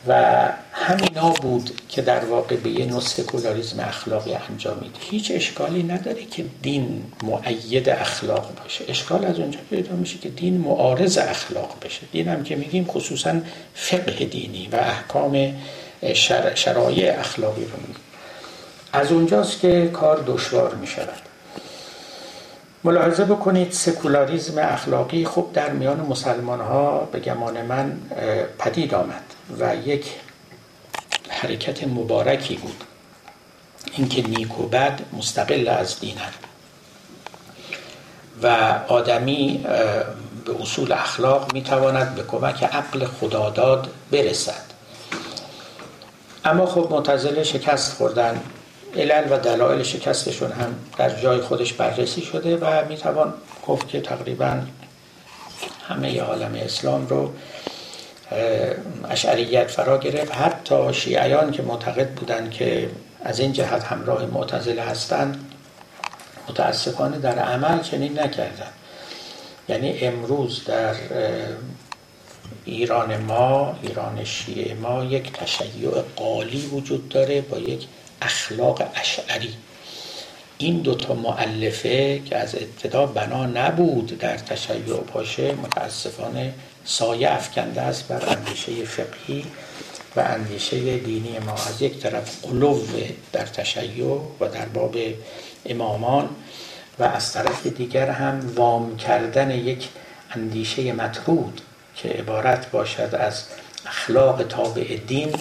و همینا بود که در واقع به یه نوع سکولاریزم اخلاقی انجامید هیچ اشکالی نداره که دین معید اخلاق باشه. اشکال از اونجا پیدا میشه که دین معارض اخلاق بشه. دین هم که میگیم خصوصا فقه دینی و احکام شرایع اخلاقی رو میگیم. از اونجاست که کار دشوار می‌شود. ملاحظه بکنید سکولاریزم اخلاقی خوب در میان مسلمان ها به گمان من پدید آمد. و یک حرکت مبارکی بود. اینکه نیک و بد مستقل از دینند و آدمی به اصول اخلاق می‌تواند به کمک عقل خداداد برسد. اما خب معتزله شکست خوردن. علل و دلایل شکستشون هم در جای خودش بررسی شده و می‌توان گفت که تقریبا همه عالم اسلام رو اشعریت فرا گرفت. حتی شیعیان که معتقد بودند که از این جهت همراه معتزله هستند متاسفانه در عمل چنین نکردند. یعنی امروز در ایران ما ایران شیعه ما یک تشیع قالی وجود داره با یک اخلاق اشعری. این دوتا معلفه که از ابتدا بنا نبود در تشیع باشه متاسفانه سایه افکنده است بر اندیشه فقهی و اندیشه دینی ما. از یک طرف قلوب در تشیع و در باب امامان و از طرف دیگر هم وام کردن یک اندیشه مطرود که عبارت باشد از اخلاق تابع دین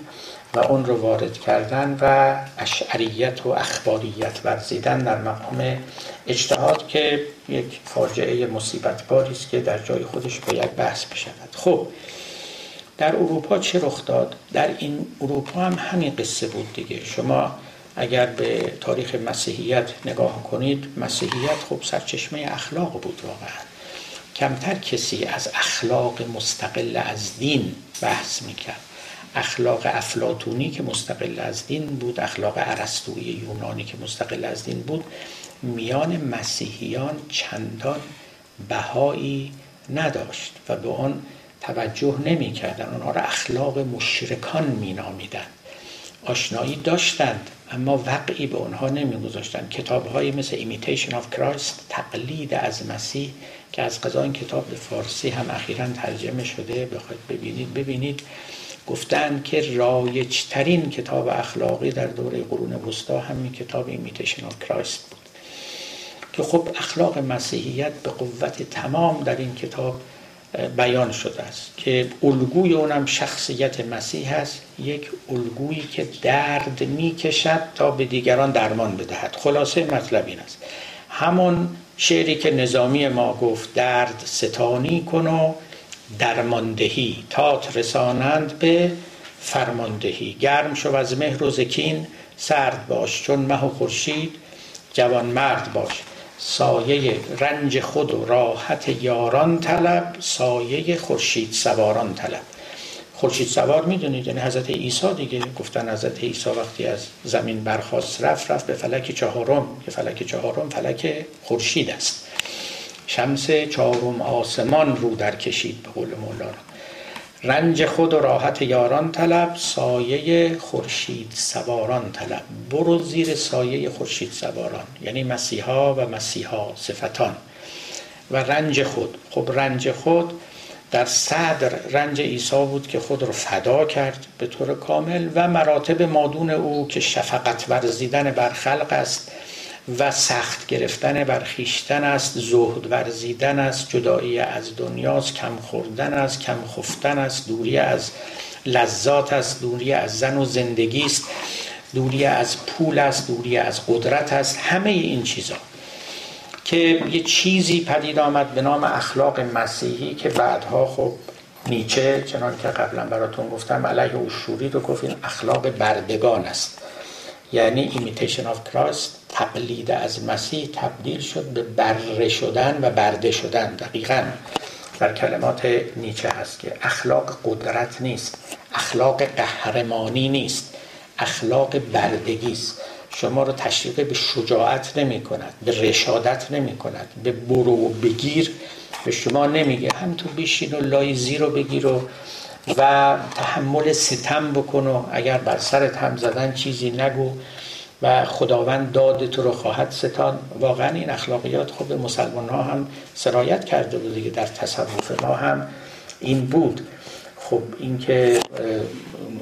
و اون رو وارد کردن و اشعریت و اخباریت ورزیدن در مقام اجتهاد که یک فاجعه مصیبت باری است که در جای خودش باید بحث بشود. خب در اروپا چه رخ داد؟ در این اروپا هم همین قصه بود دیگه. شما اگر به تاریخ مسیحیت نگاه کنید مسیحیت خب سرچشمه اخلاق بود واقعا. کمتر کسی از اخلاق مستقل از دین بحث می‌کرد. اخلاق افلاتونی که مستقل از دین بود اخلاق عرستوی یونانی که مستقل از دین بود میان مسیحیان چندان بهایی نداشت و به آن توجه نمی کردن اونها را اخلاق مشرکان می نامیدن. آشنایی داشتند اما وقعی به اونها نمی گذاشتن کتاب های مثل Imitation of Christ تقلید از مسیح که از قضا این کتاب به فارسی هم اخیرا ترجمه شده بخواید ببینید. ببینید گفتن که رایجترین کتاب اخلاقی در دوره قرون وسطا همین کتاب Imitation of Christ بود. که خب اخلاق مسیحیت به قوت تمام در این کتاب بیان شده است که الگوی اونم شخصیت مسیح است یک الگویی که درد می‌کشد تا به دیگران درمان بدهد. خلاصه مطلب این است. همون شعری که نظامی ما گفت درد ستانی کن و درماندهی. تا رسانند به فرماندهی. گرم شو از مهر و زکین سرد باش چون مه و خورشید جوان مرد باش. سایه رنج خود و راحت یاران طلب سایه خورشید سواران طلب. خورشید سوار می‌دونید؟ یعنی حضرت عیسی دیگه. گفتن حضرت عیسی وقتی از زمین برخواست رفت رفت به فلک چهارم که فلک چهارم فلک خورشید است. شمس چهارم آسمان رو در کشید به قول مولانا. رنج خود و راحت یاران طلب سایه خورشید سواران طلب. برو زیر سایه خورشید سواران. یعنی مسیحا و مسیحا صفتان. و رنج خود. خب رنج خود در صدر رنج عیسی بود که خود رو فدا کرد به طور کامل و مراتب مادون او که شفقت ورزیدن بر خلق است. و سخت گرفتن بر خیشتن است زهد ورزیدن است جدایی از دنیاست کم خوردن است کم خفتن است دوری از لذات است دوری از زن و زندگی است دوری از پول است دوری از قدرت است همه این چیزا. که یه چیزی پدید آمد به نام اخلاق مسیحی که بعدها خب نیچه چنان که قبلا براتون گفتم علیه اشوری رو گفت این اخلاق بردگان است. یعنی imitation of Christ تقلید از مسیح تبدیل شد به بره شدن و برده شدن. دقیقا در کلمات نیچه هست که اخلاق قدرت نیست اخلاق قهرمانی نیست اخلاق بردگی است. شما رو تشویق به شجاعت نمی کند به رشادت نمی کند به برو و بگیر. به شما نمیگه هم تو بشین و لای رو بگیر و و تحمل ستم بکن و اگر بر سرت هم زدن چیزی نگو و خداوند داد تو رو خواهد ستان. واقعا این اخلاقیات به مسلمان ها هم سرایت کرده بود دیگه در تصوف ما هم این بود. خب این که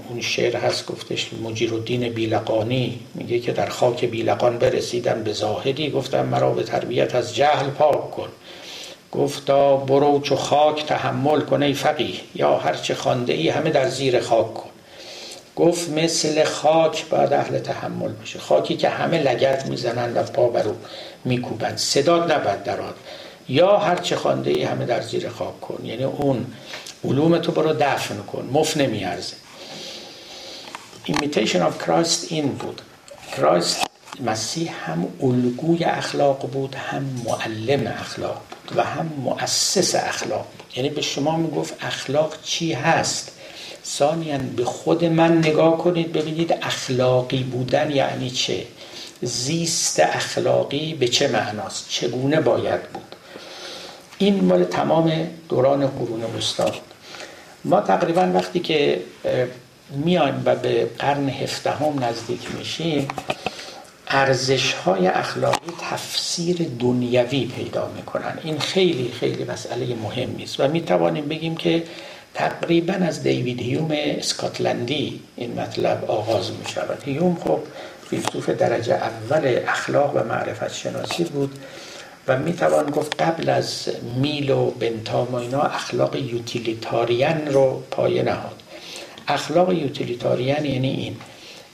اون شعر هست گفتش مجیر الدین بیلقانی میگه که در خاک بیلقان برسیدم به زاهدی گفتم مرا به تربیت از جهل پاک کن. گفتا برو چو خاک تحمل کن ای فقیه یا هرچه خانده ای همه در زیر خاک کن. گفت مثل خاک باید اهل تحمل باشه. خاکی که همه لگت می‌زنن و پا برو میکوبن صداد نباید دراد یا هر چه خانده ای همه در زیر خاک کن. یعنی اون علوم تو برو دفن کن. مف نمیارزه. Imitation of Christ این بود. Christ مسیح هم الگوی اخلاق بود هم معلم اخلاق بود و هم مؤسس اخلاق بود. یعنی به شما می‌گفت اخلاق چی هست؟ ثانیا به خود من نگاه کنید ببینید اخلاقی بودن یعنی چه؟ زیست اخلاقی به چه معناست؟ چگونه باید بود؟ این مال تمام دوران قرون وسطا ما تقریبا وقتی که میایم و به قرن هفدهم نزدیک میشیم ارزش های اخلاقی تفسیر دنیوی پیدا می‌کنن. این خیلی خیلی مسئله مهمی است و می توانیم بگیم که تقریبا از دیوید هیوم اسکاتلندی این مطلب آغاز می شود هیوم خب فیلسوف درجه اول اخلاق و معرفت شناسی بود و می توان گفت قبل از میل و بنتام و اینا اخلاق یوتیلیتاریان رو پایه نهاد. اخلاق یوتیلیتاریان یعنی این.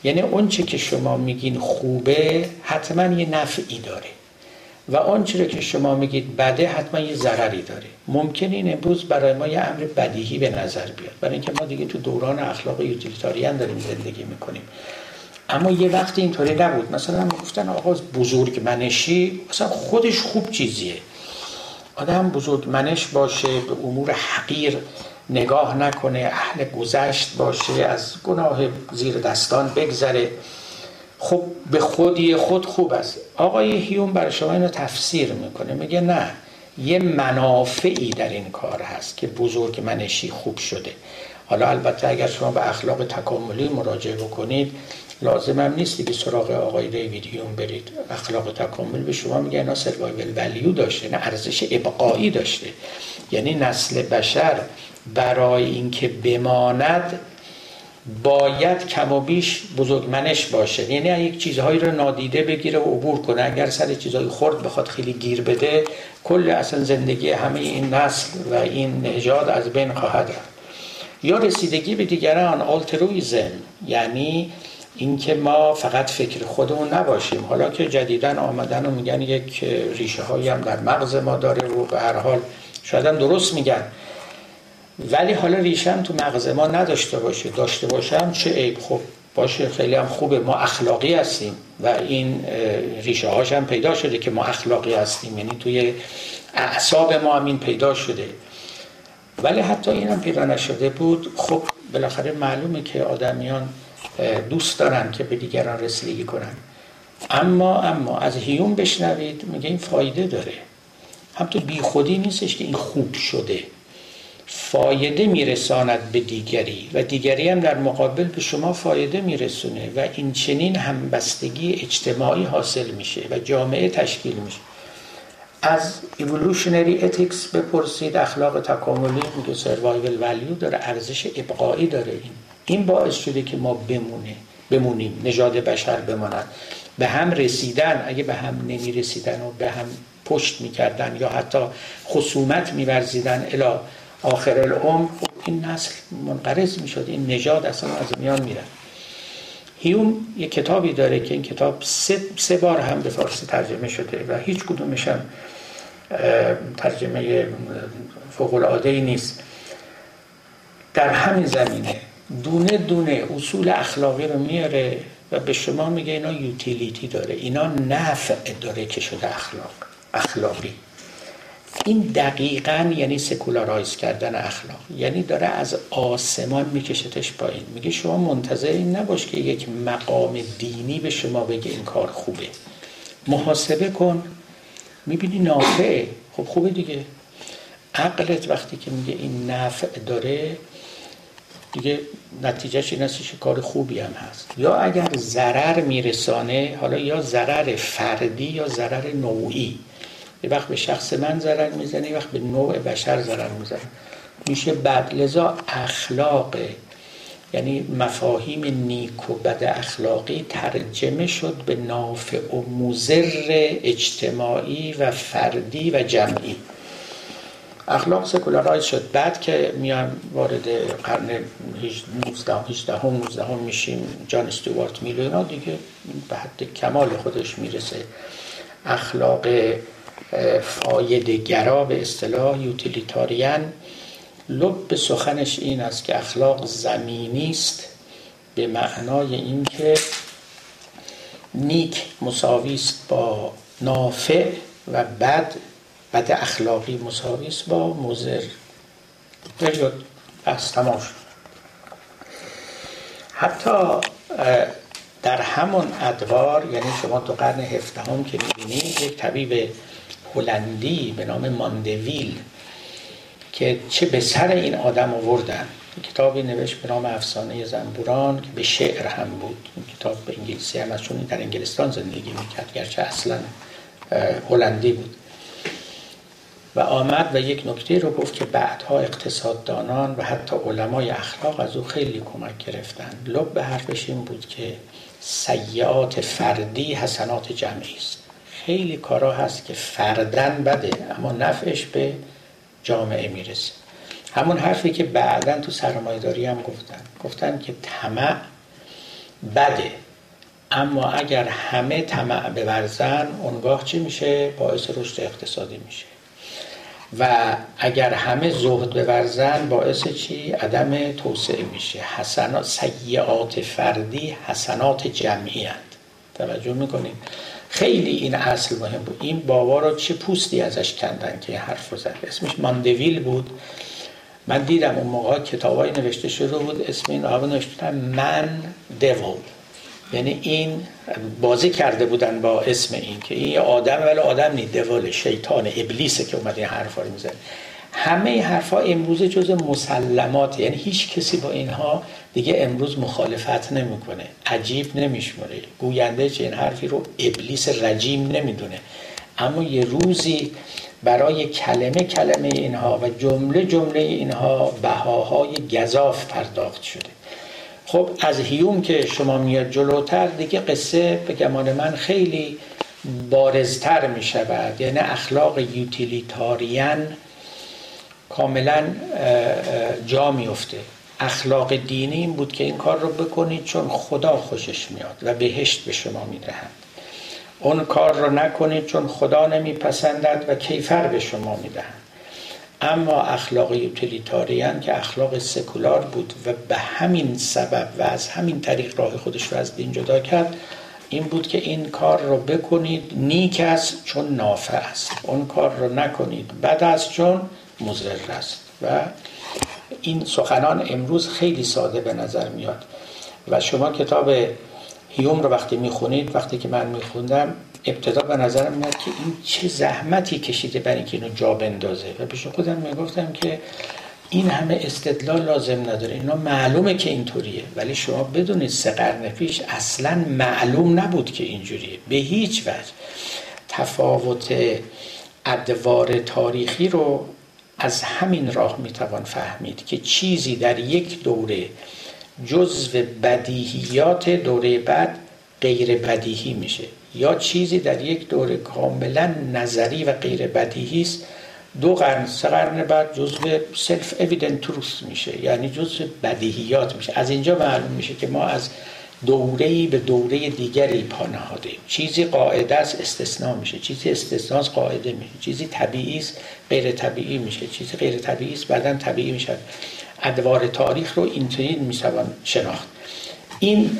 یعنی اونچه که شما میگین خوبه حتما یه نفعی داره. و آنچه که شما میگید بده حتما یه ضرری داره. ممکن این امروز برای ما یه امر بدیهی به نظر بیاد. برای اینکه ما دیگه تو دوران اخلاق یوتیلیتاریان داریم زندگی می‌کنیم. اما یه وقتی اینطوری نبود. مثلا گفتن آقا بزرگ منشی مثلا خودش خوب چیزیه. آدم بزرگ منش باشه به امور حقیر نگاه نکنه اهل گذشت باشه از گناه زیر دستان بگذره. خب به خودی خود خوب است. آقای هیوم برای شما اینو تفسیر می‌کنه میگه نه یه منافعی در این کار هست که بزرگ منشی خوب شده. حالا البته اگر شما به اخلاق تکاملی مراجعه بکنید لازم هم نیست که سراغ آقای دیوید هیوم برید. اخلاق تکامل به شما میگه اینا سروایول ولیو داشته نه ارزش ابقایی داشته. یعنی نسل بشر برای اینکه بماند باید کم و بیش بزرگمنش باشه. یعنی یک چیزهایی رو نادیده بگیره و عبور کنه اگر سر چیزهایی خورد بخواد خیلی گیر بده کل اصلا زندگی همه این نسل و این نژاد از بین خواهد رفت. یا رسیدگی به دیگران آلترویزم یعنی اینکه ما فقط فکر خودمون نباشیم. حالا که جدیدن آمدن و میگن یک ریشه هایی هم در مغز ما داره و به هر حال شاید درست میگن. ولی حالا ریشه هم تو مغز ما نداشته باشه. داشته باشم چه عیب؟ خب باشه خیلی هم خوبه. ما اخلاقی هستیم و این ریشه هاش هم پیدا شده که ما اخلاقی هستیم. یعنی توی اعصاب ما هم این پیدا شده. ولی حتی این هم پیدا نشده بود. خب بالاخره معلومه که آدمیان دوست دارن که به دیگران رسیدگی کنن. اما اما از هیون بشنوید میگه این فایده داره. هم تو بی خودی نیستش که این خوب شده. فایده میرساند به دیگری و دیگری هم در مقابل به شما فایده میرسونه و این چنین همبستگی اجتماعی حاصل میشه و جامعه تشکیل میشه. از evolutionary ethics بپرسید اخلاق تکاملی میگه survival value داره ارزش ابقایی داره. این این باعث شده که ما بمونه بمونیم نژاد بشر بماند. به هم رسیدن اگه به هم نمی رسیدن و به هم پشت می‌کردن یا حتی خصومت میورزیدن الا آخر العمر خب این نسل منقرض می‌شد این نژاد اصلا از میان میره هیوم یه کتابی داره که این کتاب سه, سه بار هم به فارسی ترجمه شده و هیچ کدومش هم ترجمه فوق العاده ای نیست. در همین زمینه دونه دونه اصول اخلاقی رو میاره و به شما میگه اینا یوتیلیتی داره اینا نفع داره که شده اخلاق اخلاقی. این دقیقا یعنی سکولارایز کردن اخلاق. یعنی داره از آسمان میکشتش پایین. میگه شما منتظر این نباش که یک مقام دینی به شما بگه این کار خوبه. محاسبه کن. می‌بینی نافعه خب خوبه دیگه. عقلت وقتی که میگه این نفع داره دیگه نتیجهش این است کار خوبی هم هست. یا اگر ضرر میرسانه حالا یا ضرر فردی یا ضرر نوعی. یه وقت به شخص من ضرر می‌زنه یه وقت به نوع بشر ضرر می‌زنه. میشه بعد لذا اخلاق یعنی مفاهیم نیک و بد اخلاقی ترجمه شد به نافع و مزر اجتماعی و فردی و جمعی. اخلاق سکولارایز شد. بعد که میان وارد قرن 19 18 19 میشیم جان استوارت میل اینا دیگه به حد کمال خودش می‌رسه. اخلاق فایده گرا به اصطلاح یوتیلیتاریان. لب سخنش این است که اخلاق زمینی است به معنای اینکه نیک مساوی است با نافع و بد بد اخلاقی مساوی است با مضر. پریود بس تمام حتی در همون ادوار یعنی شما تو قرن هفدهم که می‌بینید یک طبیب هلندی به نام ماندویل که چه به سر این آدم آوردن. کتابی نوشت به نام افسانه زنبوران که به شعر هم بود. این کتاب به انگلیسی هم از چون در انگلستان زندگی می‌کرد گرچه اصلا هلندی بود. و آمد و یک نکته رو گفت که بعدها اقتصاددانان و حتی علمای اخلاق از او خیلی کمک گرفتن لب به حرفش این بود که سیعات فردی حسنات جمعی است. خیلی کارا هست که فردن بده اما نفعش به جامعه می‌رسه. همون حرفی که بعدا تو سرمایداری هم گفتن. گفتن که طمع بده اما اگر همه طمع بورزن اونگاه چی میشه؟ باعث رشد اقتصادی میشه. و اگر همه زهد بورزن باعث چی؟ عدم توسعه میشه. حسنات سیعات فردی حسنات جمعی توجه می‌کنیم خیلی این اصل مهم بود. این بابا را چه پوستی ازش کندن که حرف رو زد؟ اسمش ماندویل بود. من دیدم اون موقع کتابای نوشته شده بود. اسم این آقا نوشته من دیول یعنی این بازی کرده بودن با اسم این که این آدم ولی آدم نی دیول شیطان ابلیسه که اومده این حرفا رو می‌زنه همه این حرفا امروز جز مسلمات یعنی هیچ کسی با اینها دیگه امروز مخالفت نمی‌کنه عجیب نمیشمره گوینده چه این حرفی رو ابلیس رجیم نمی‌دونه. اما یه روزی برای کلمه کلمه اینها و جمله جمله اینها بهاهای گذاف پرداخت شده. خب از هیوم که شما میاد جلوتر دیگه قصه به گمان من خیلی بارزتر می شود یعنی اخلاق یوتیلیتارین کاملا جا میفته اخلاق دینی این بود که این کار رو بکنید چون خدا خوشش میاد و بهشت به شما می‌دهند اون کار رو نکنید چون خدا نمیپسندد و کیفر به شما می‌دهند اما اخلاق یوتیلیتاریان که اخلاق سکولار بود و به همین سبب و از همین طریق راه خودش رو از دین جدا کرد این بود که این کار رو بکنید نیک است چون نافع است. اون کار رو نکنید بد است چون مضر است. و این سخنان امروز خیلی ساده به نظر میاد. و شما کتاب هیوم رو وقتی می‌خونید وقتی که من میخوندم ابتدا به نظرم میاد که این چه زحمتی کشیده برای اینکه اینو جا بندازه. و پیش خودم می‌گفتم که این همه استدلال لازم نداره. اینا معلومه که اینطوریه. ولی شما بدونید سه قرن پیش اصلا معلوم نبود که اینجوریه. به هیچ وجه. تفاوت ادوار تاریخی رو از همین راه می‌توان فهمید که چیزی در یک دوره جزو بدیهیات دوره بعد غیر بدیهی میشه. یا چیزی در یک دوره کاملا نظری و غیر بدیهی است دو قرن سه قرن بعد جزو سلف اویدنت تروس میشه یعنی جزو بدیهیات میشه. از اینجا معلوم میشه که ما از دوره‌ای به دوره دیگری پا نهاده. چیزی قاعده است استثناء میشه. چیزی استثناء قاعده میشه. چیزی طبیعی است غیر طبیعی میشه. چیزی غیر طبیعی است بعدا طبیعی میشه. ادوار تاریخ رو اینطوری می‌توان شناخت. این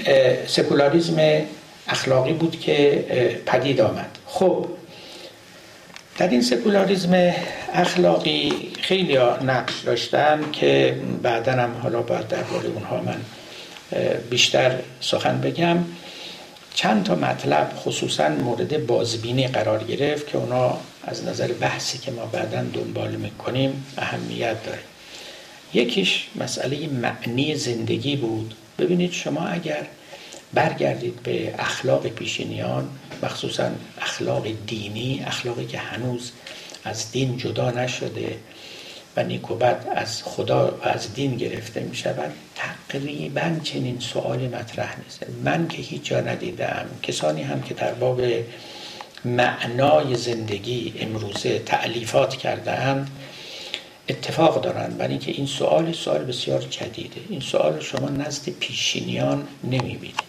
سکولاریزم اخلاقی بود که پدید آمد. خب در این سکولاریزم اخلاقی خیلی نقش داشتن که بعدا هم حالا باید درباره اونها من بیشتر سخن بگم. چند تا مطلب خصوصا مورد بازبینی قرار گرفت که اونا از نظر بحثی که ما بعدا دنبال می‌کنیم اهمیت داره. یکیش مسئله معنی زندگی بود. ببینید شما اگر برگردید به اخلاق پیشینیان مخصوصا اخلاق دینی اخلاقی که هنوز از دین جدا نشده و نیکوبت از خدا و از دین گرفته می شود. تقریبا چنین سوالی مطرح نیست. من که هیچ جا ندیدم کسانی هم که در باب معنای زندگی امروزه تعلیفات کردهاند اتفاق دارند. برای اینکه این سوال سوال بسیار جدیده. این سوال شما نزد پیشینیان نمی‌بینید.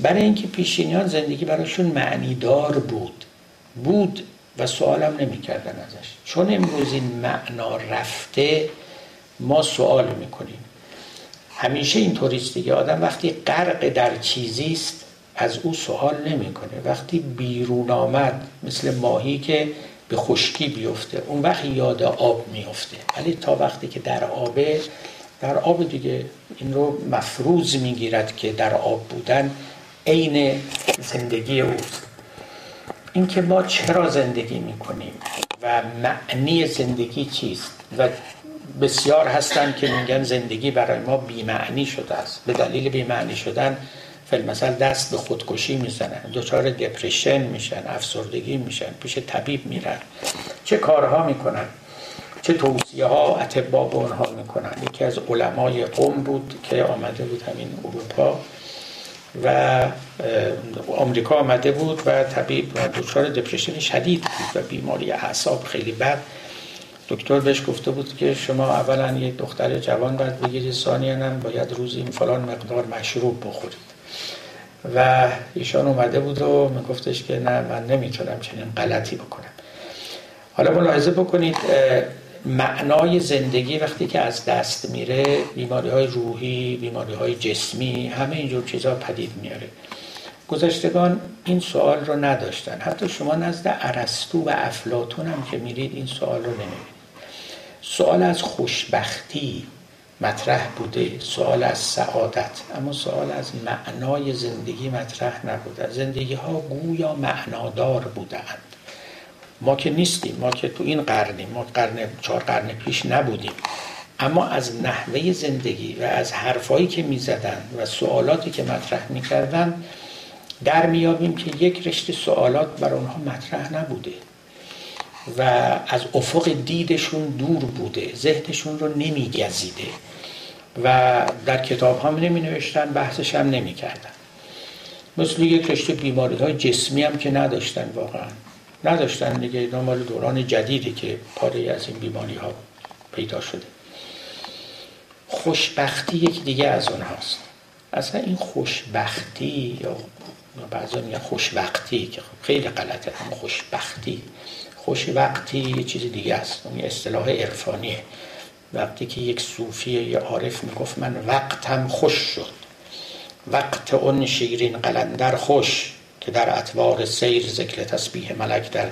برای اینکه پیشینیان زندگی براشون معنیدار بود. بود و سوالم نمی‌کردن ازش. چون امروز این معنا رفته ما سوال می‌کنیم. همیشه این طوریست دیگه. آدم وقتی غرق در چیزی است از او سوال نمی‌کنه. وقتی بیرون آمد مثل ماهی که به خشکی بیفته اون وقت یاد آب میفته ولی تا وقتی که در آبه در آب دیگه این رو مفروض می‌گیرد که در آب بودن عین زندگی اوست اینکه ما چرا زندگی می‌کنیم و معنی زندگی چیست و بسیار هستن که میگن زندگی برای ما بیمعنی شده است. به دلیل بیمعنی شدن مثلا دست به خودکشی می‌زنن دچار دپرشن میشن افسردگی میشن پیش طبیب میرن. چه کارها می‌کنن؟ چه توصیه ها اتبا به اونها می‌کنن؟ یکی از علمای قوم بود که آمده بود همین اروپا. و آمریکا آمده بود و طبیب دچار دپرشن شدید بود و بیماری اعصاب خیلی بد. دکتر بهش گفته بود که شما اولا یک دختر جوان باید بگیرید ثانیا هم باید روزی این فلان مقدار مشروب بخورید. و ایشان اومده بود و گفتش که نه من نمی‌تونم چنین غلطی بکنم. حالا ملاحظه بکنید معنای زندگی وقتی که از دست میره بیماری های روحی بیماری های جسمی همه اینجور چیزها پدید میاره. گذشتگان این سوال رو نداشتن. حتی شما نزد عرستو و افلاتون هم که میرید این سوال رو نمی‌بینید سوال از خوشبختی مطرح بوده سوال از سعادت اما سوال از معنای زندگی مطرح نبوده. زندگی ها گویا معنادار بودند ما که نیستیم ما که تو این قرنیم ما قرن چهار قرن پیش نبودیم. اما از نحوه زندگی و از حرفایی که می‌زدن و سوالاتی که مطرح می‌کردن در میابیم که یک رشته سوالات بر آنها مطرح نبوده و از افق دیدشون دور بوده ذهنشون رو نمیگزیده و در کتاب هم نمی نوشتن بحثش هم نمی کردن مثل یک رشته بیماری های جسمی هم که نداشتن واقعا. نداشتن دیگه. مال دوران جدیدی که پاره از این بیماری ها پیدا شده. خوشبختی یک دیگه از اونهاست اصلا این خوشبختی یا بعضا میگن خوشبختی که خب خیلی غلطه هم خوشبختی. خوشبختی یه چیز دیگه است. اون اصطلاح عرفانیه. وقتی که یک صوفی یا عارف می‌گفت من وقتم خوش شد. وقت اون شیرین قلندر خوش. که در اطوار سیر ذکر تسبیح ملک در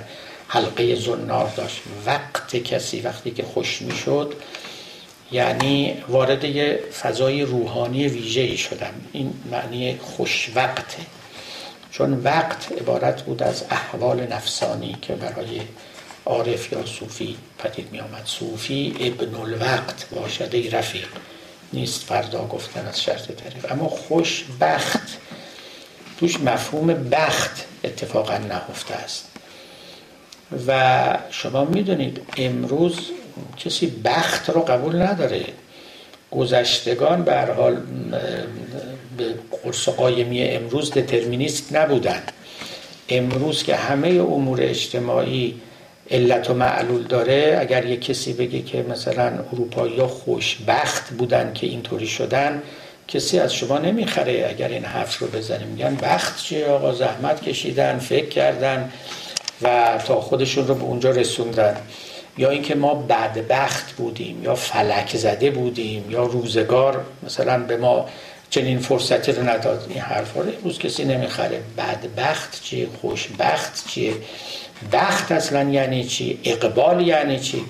حلقه زنار داشت. وقت کسی وقتی که خوش می‌شد یعنی وارد یه فضای روحانی ویژه‌ای شدم. این معنی خوش وقته چون وقت عبارت بود از احوال نفسانی که برای عارف یا صوفی پدید می آمد صوفی ابن الوقت باشد ای رفیق. نیست فردا گفتن از شرط تعریف. اما خوش بخت توش مفهوم بخت اتفاقا نهفته است. و شما می‌دونید امروز کسی بخت رو قبول نداره. گذشتگان به حال به قرص قایمی امروز دترمینیست نبودن امروز که همه امور اجتماعی علت و معلول داره اگر یک کسی بگه که مثلا اروپایی خوشبخت بودن که اینطوری شدن کسی از شما نمی‌خره اگر این حرف رو بزنیم میگن بخت چیه آقا؟ زحمت کشیدن فکر کردن و تا خودشون رو به اونجا رسوندن. یا اینکه ما بدبخت بودیم یا فلک زده بودیم یا روزگار مثلا به ما چنین فرصتی رو نداد. این حرف رو امروز کسی نمی‌خره. بدبخت چیه خوشبخت چیه؟ بخت اصلا یعنی چی؟ اقبال یعنی چی؟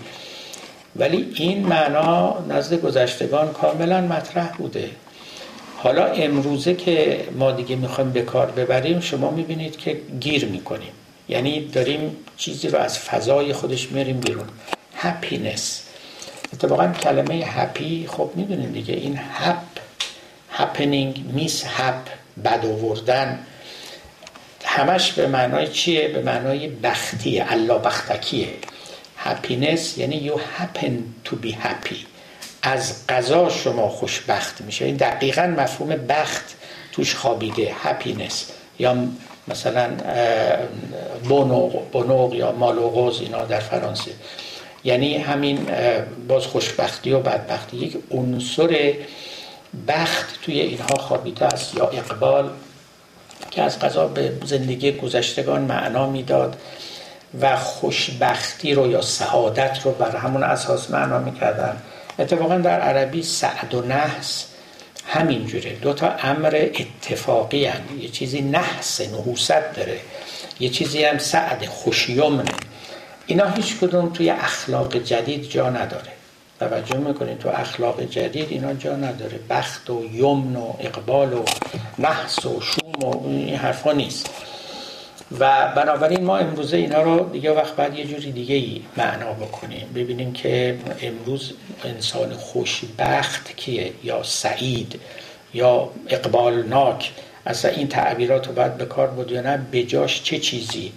ولی این معنا نزد گذشتگان کاملا مطرح بوده. حالا امروزه که ما دیگه می‌خوایم به کار ببریم شما می‌بینید که گیر می‌کنیم. یعنی داریم چیزی رو از فضای خودش میاریم بیرون. happiness اتفاقا کلمه happy خب می‌دونید دیگه این hap happening mishap بد آوردن. همش به معنای چیه؟ به معنای بختیه الله بختکیه. happiness یعنی you happen to be happy. از قضا شما خوشبخت میشه. این دقیقا مفهوم بخت توش خوابیده. هپینس یا مثلا بونوغ یا مالوغوز اینا در فرانسه. یعنی همین باز خوشبختی و بدبختی. یک عنصر بخت توی اینها خوابیده است یا اقبال که از قضا به زندگی گذشتگان معنا می‌داد و خوشبختی رو یا سعادت رو بر همون اساس معنا می‌کردن. اتفاقا در عربی سعد و نحس همینجوره دو تا امر اتفاقی هن. یه چیزی نحس نحوست داره. یه چیزی هم سعد خوشیمنه. اینا هیچ کدوم توی اخلاق جدید جا نداره. توجه می‌کنید تو اخلاق جدید اینا جا نداره. بخت و یمن و اقبال و نحس و شوم و این حرفا نیست. و بنابراین ما امروزه اینا رو دیگه وقت بعد یه جوری دیگه ای معنا بکنیم. ببینیم که امروز انسان خوشبخت کیه یا سعید یا اقبالناک؟ اصلا این تعبیرات رو باید به کار بود یا نه؟ بجاش چه چیزی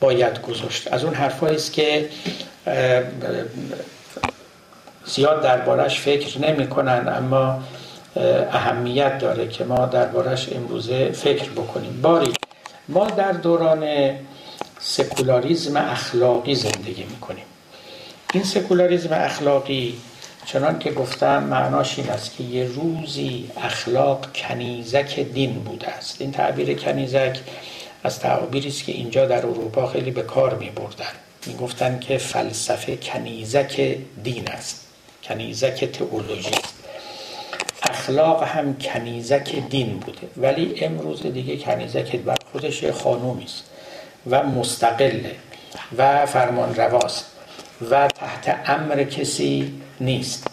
باید گذاشت؟ از اون حرفایی است که زیاد دربارش فکر نمی کنن اما اهمیت داره که ما دربارش امروزه فکر بکنیم. باری ما در دوران سکولاریزم اخلاقی زندگی می‌کنیم. این سکولاریزم اخلاقی چنان که گفتم معناش این است که یه روزی اخلاق کنیزک دین بوده است. این تعبیر کنیزک از تعابیری است که اینجا در اروپا خیلی به کار می بردن می گفتن که فلسفه کنیزک دین است. کنیزک تئولوژی است. اخلاق هم کنیزک دین بوده. ولی امروز دیگه کنیزک بر خودش خانومی است و مستقله و فرمان رواست و تحت امر کسی نیست.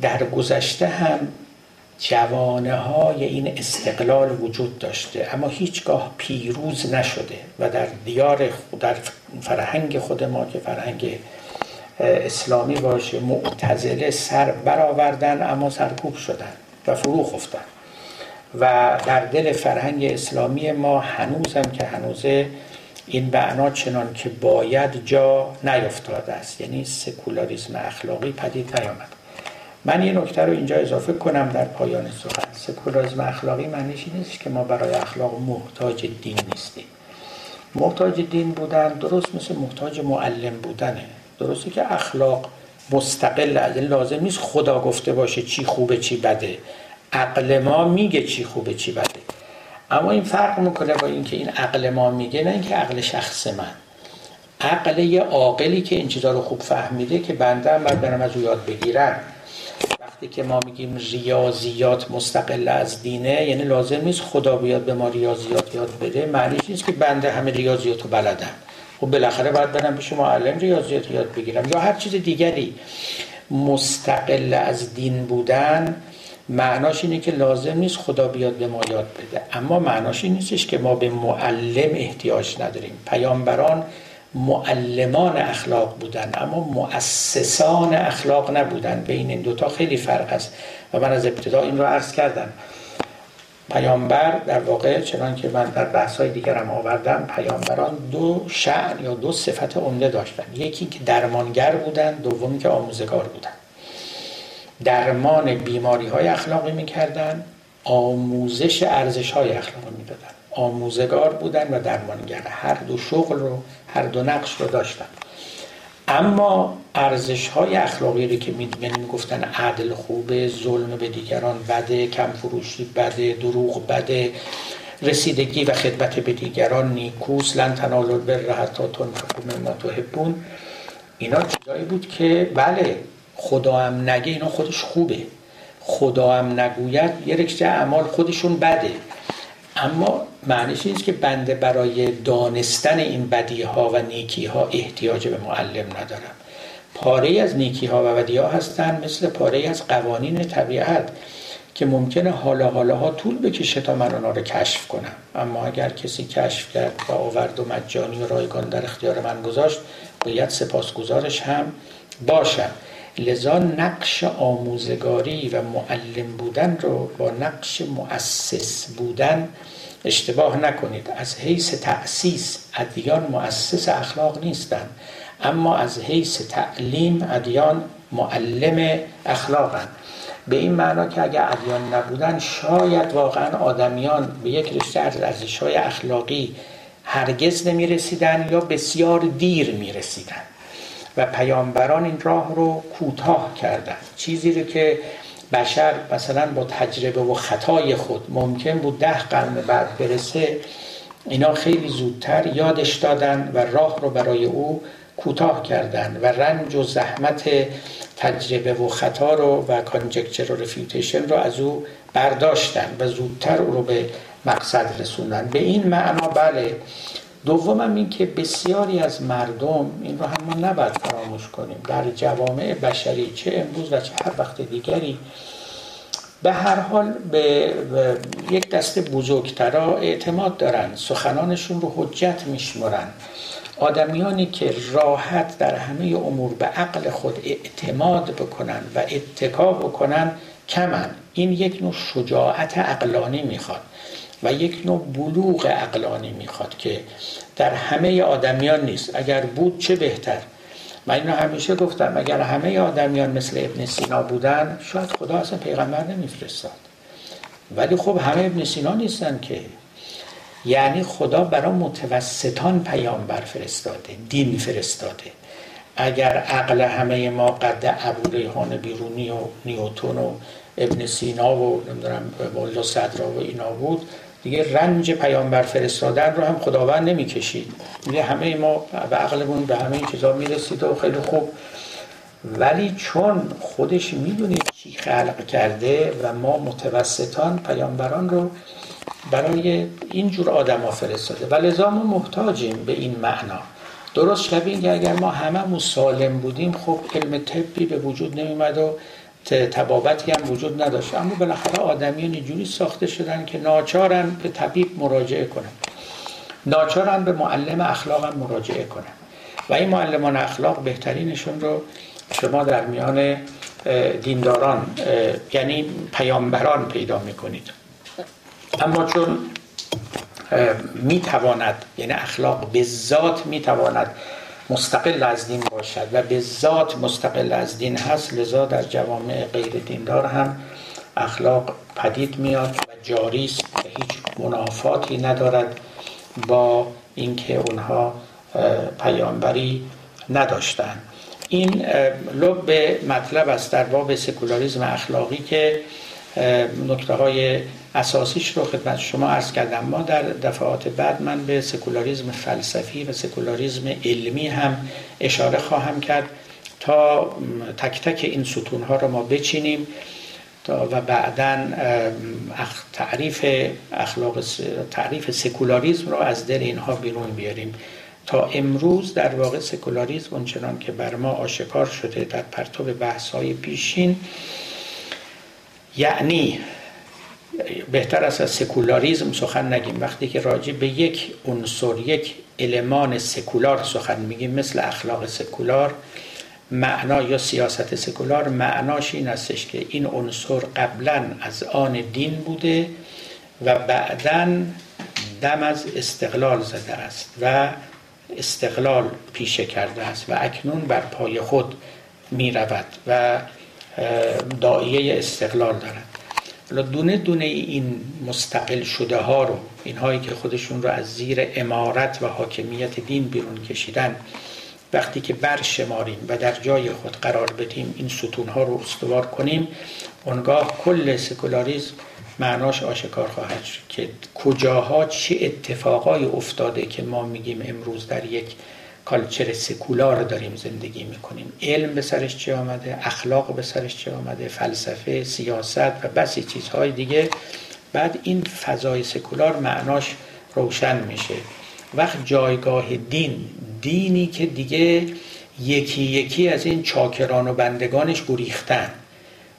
در گذشته هم جوانه های این استقلال وجود داشته اما هیچگاه پیروز نشده و در دیار در فرهنگ خود ما که فرهنگ اسلامی باشه معتزله سر برآوردن اما سرکوب شدن و فرو خفتن و در دل فرهنگ اسلامی ما هنوزم که هنوزه این معنا چنان که باید جا نیفتاده است یعنی سکولاریسم اخلاقی پدید نیامد. من یه نکته رو اینجا اضافه کنم در پایان سخن سکولاریسم اخلاقی معنیش نیست که ما برای اخلاق محتاج دین نیستیم. محتاج دین بودن درست مثل محتاج معلم بودنه. درسته که اخلاق مستقل از لازم نیست خدا گفته باشه چی خوبه چی بده. عقل ما میگه چی خوبه چی بده. اما این فرق می‌کنه با اینکه این عقل ما میگه نه اینکه عقل شخص من. عقل یه عاقلی که این چیزا رو خوب فهمیده که بنده هم باید برم از او یاد بگیرم. وقتی که ما میگیم ریاضیات مستقل از دینه یعنی لازم نیست خدا بیاد به ما ریاضیات یاد بده. معنیش نیست که بنده همه ریاضیات رو بلدم خب بالاخره باید برم پیش معلم ریاضیات یاد بگیرم. یا هر چیز دیگری. مستقل از دین بودن معناش اینه که لازم نیست خدا بیاد به ما یاد بده. اما معناش این نیستش که ما به معلم احتیاج نداریم. پیامبران معلمان اخلاق بودن اما مؤسسان اخلاق نبودن. بین این دوتا خیلی فرق است. و من از ابتدا این رو عرض کردم. پیامبر در واقع چنان که من در بحث های دیگرم آوردم پیامبران دو شعن یا دو صفت عمده داشتن. یکی که درمانگر بودن دومی که آموزگار بودن. درمان بیماری های اخلاقی می‌کردن آموزش ارزش های اخلاقی می‌دادن. آموزگار بودن و درمانگر. هر دو شغل رو هر دو نقش رو داشتن. اما ارزش های اخلاقی رو که یعنی گفتن عدل خوبه ظلم به دیگران بده کم فروشی بده دروغ بده رسیدگی و خدمت به دیگران نیکوس لن تنالوا البر حتی تنفقوا مما تحبون. اینا چیزایی بود که بله خدا هم نگه اینا خودش خوبه. خدا هم نگوید یه رکشته اعمال خودشون بده. اما معنیش نیست که بنده برای دانستن این بدی ها و نیکی ها احتیاج به معلم ندارم. پاره از نیکی ها و بدی ها هستن مثل پاره از قوانین طبیعت که ممکنه حالا حالا ها طول بکشه تا من اونا رو کشف کنم. اما اگر کسی کشف کرد و آورد و مجانی و رایگان در اختیار من گذاشت باید سپاسگزارش هم باشم. لذا نقش آموزگاری و معلم بودن رو با نقش مؤسس بودن اشتباه نکنید. از حیث تأسیس ادیان مؤسس اخلاق نیستند اما از حیث تعلیم ادیان معلم اخلاقند. به این معنا که اگر ادیان نبودن شاید واقعا آدمیان به یک رشته از ارزش های اخلاقی هرگز نمی رسیدن یا بسیار دیر می رسیدن و پیامبران این راه رو کوتاه کردن. چیزی رو که بشر مثلا با تجربه و خطای خود ممکن بود ده قرن بعد برسه اینا خیلی زودتر یادش دادن و راه رو برای او کوتاه کردن و رنج و زحمت تجربه و خطا رو و کانجکچر و رفیوتیشن رو از او برداشتن و زودتر او رو به مقصد رسوندن. به این معنا بله دومم این که بسیاری از مردم این رو هم نباید فراموش کنیم. در جوامع بشری چه امروز و چه هر وقت دیگری به هر حال به, یک دست بزرگترا اعتماد دارن سخنانشون رو حجت میشمرن. آدمیانی که راحت در همه امور به عقل خود اعتماد بکنن و اتکا بکنن کمن. این یک نوع شجاعت عقلانی می‌خواد. و یک نوع بلوغ عقلانی می‌خواد که در همه آدمیان نیست. اگر بود چه بهتر؟ من اینو همیشه گفتم اگر همه آدمیان مثل ابن سینا بودن شاید خدا اصلا پیغمبر نمیفرستاد. ولی خب همه ابن سینا نیستن که. یعنی خدا برای متوسطان پیامبر فرستاده دین فرستاده. اگر عقل همه ما قد ابو ریحان بیرونی و نیوتون و ابن سینا و نمی‌دونم مولا صدرا و اینا بود دیگه رنج پیامبر فرستادن رو هم خداوند نمی‌کشید. دیگه همه ما به عقلمون به همه این چیزا می‌رسید و خیلی خوب. ولی چون خودش می‌دونید چی خلق کرده و ما متوسطان پیامبران رو برای اینجور آدم ها فرستاده. و لذا ما محتاجیم به این معنا. درست شبیه که اگر ما همه سالم بودیم خب علم طبی به وجود نمیمد و تبابتی هم وجود نداشت. اما بالاخره آدمیان اینجوری ساخته شدن که ناچارن به طبیب مراجعه کنن. ناچارن به معلم اخلاق هم مراجعه کنن. و این معلمان اخلاق بهترینشون رو شما در میان دینداران یعنی پیامبران پیدا می‌کنید. اما چون می‌تواند یعنی اخلاق به ذات می‌تواند مستقل از دین باشد و به ذات مستقل از دین هست لذا در جوامع غیر دیندار هم اخلاق پدید میاد و جاری است و هیچ منافاتی ندارد با اینکه اونها پیامبری نداشتند. این لب مطلب است در باب سکولاریزم اخلاقی که نکته های اساسیش رو خدمت شما عرض کردم. ما در دفعات بعد من به سکولاریزم فلسفی و سکولاریزم علمی هم اشاره خواهم کرد تا تک تک این ستون ها رو ما بچینیم و بعدا تعریف اخلاق تعریف سکولاریزم رو از دل اینها بیرون بیاریم. تا امروز در واقع سکولاریزم اونچنان که بر ما آشکار شده در پرتو بحث های پیشین یعنی بهتر است از سکولاریزم سخن نگیم. وقتی که راجع به یک عنصر یک المان سکولار سخن میگیم مثل اخلاق سکولار معنا یا سیاست سکولار معناش این استش که این عنصر قبلا از آن دین بوده و بعدا دم از استقلال زده است و استقلال پیشه کرده است و اکنون بر پای خود می رود و دائیه استقلال دارد. حالا دونه دونه این مستقل شده ها رو اینهایی که خودشون رو از زیر امارت و حاکمیت دین بیرون کشیدن وقتی که برشماریم و در جای خود قرار بدیم این ستون ها رو استوار کنیم اونگاه کل سکولاریزم معناش آشکار خواهد شد که کجاها چه اتفاقای افتاده که ما میگیم امروز در یک کالچر سکولار داریم زندگی می‌کنیم. علم به سرش چه آمده اخلاق به سرش چه آمده فلسفه سیاست و بسی چیزهای دیگه. بعد این فضای سکولار معناش روشن میشه. وقت جایگاه دین دینی که دیگه یکی یکی از این چاکران و بندگانش گریختن.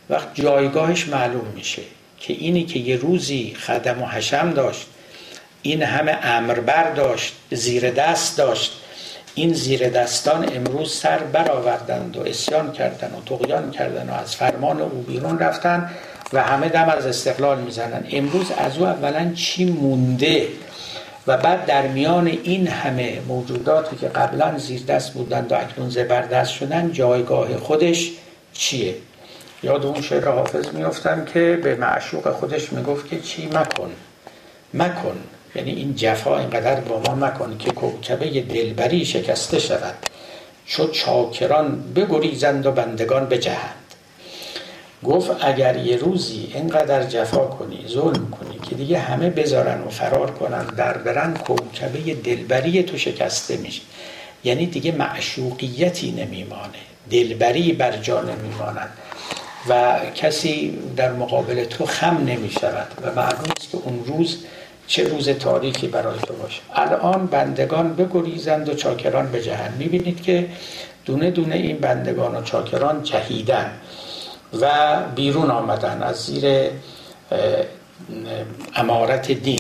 وقت جایگاهش معلوم میشه که اینی که یه روزی خدم و حشم داشت این همه امربر داشت زیر دست داشت این زیر دستان امروز سر برآوردند و اسیان کردن و تقیان کردن و از فرمان او بیرون رفتن و همه دم از استقلال می‌زنن امروز از او اولا چی مونده؟ و بعد در میان این همه موجوداتی که قبلا زیر دست بودند و اکنون زبردست شدن جایگاه خودش چیه؟ یاد اون شعر حافظ میفتم که به معشوق خودش می‌گفت که چی مکن؟ مکن. یعنی این جفا اینقدر با ما مکن که کوکبه دلبری شکسته شود. چو چاکران بگریزند و بندگان بجهند. گفت اگر یه روزی اینقدر جفا کنی ظلم کنی که دیگه همه بذارن و فرار کنن در برن کوکبه دلبری تو شکسته میشه. یعنی دیگه معشوقیتی نمیمانه. دلبری بر جا نمیماند. و کسی در مقابل تو خم نمی شود و معلوم است که اون روز چه روز تاریکی برای تو باشه. الان بندگان بگریزند و چاکران به جهن می‌بینید که دونه دونه این بندگان و چاکران جهیدن و بیرون آمدن از زیر امارت دین.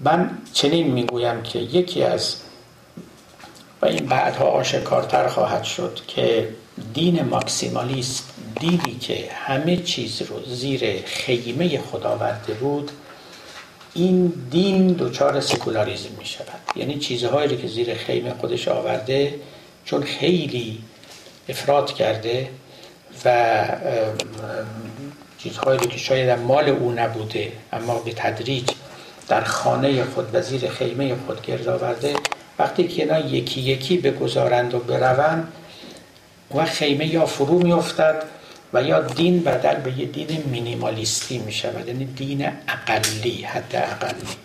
من چنین می‌گویم که یکی از و این بعدها آشکارتر خواهد شد که دین ماکسیمالیست دینی که همه چیز رو زیر خیمه خدا آورده بود این دین دچار سکولاریزم می شود یعنی چیزهایی که زیر خیمه خودش آورده چون خیلی افراد کرده و چیزهایی که شاید مال او نبوده اما به تدریج در خانه خود و زیر خیمه خود گرد آورده وقتی که اینا یکی یکی بگذارند و بروند و خیمه یا فرو میافتد و یا دین بدل به یه دین مینیمالیستی می شود یعنی دین اقلی حد اقلی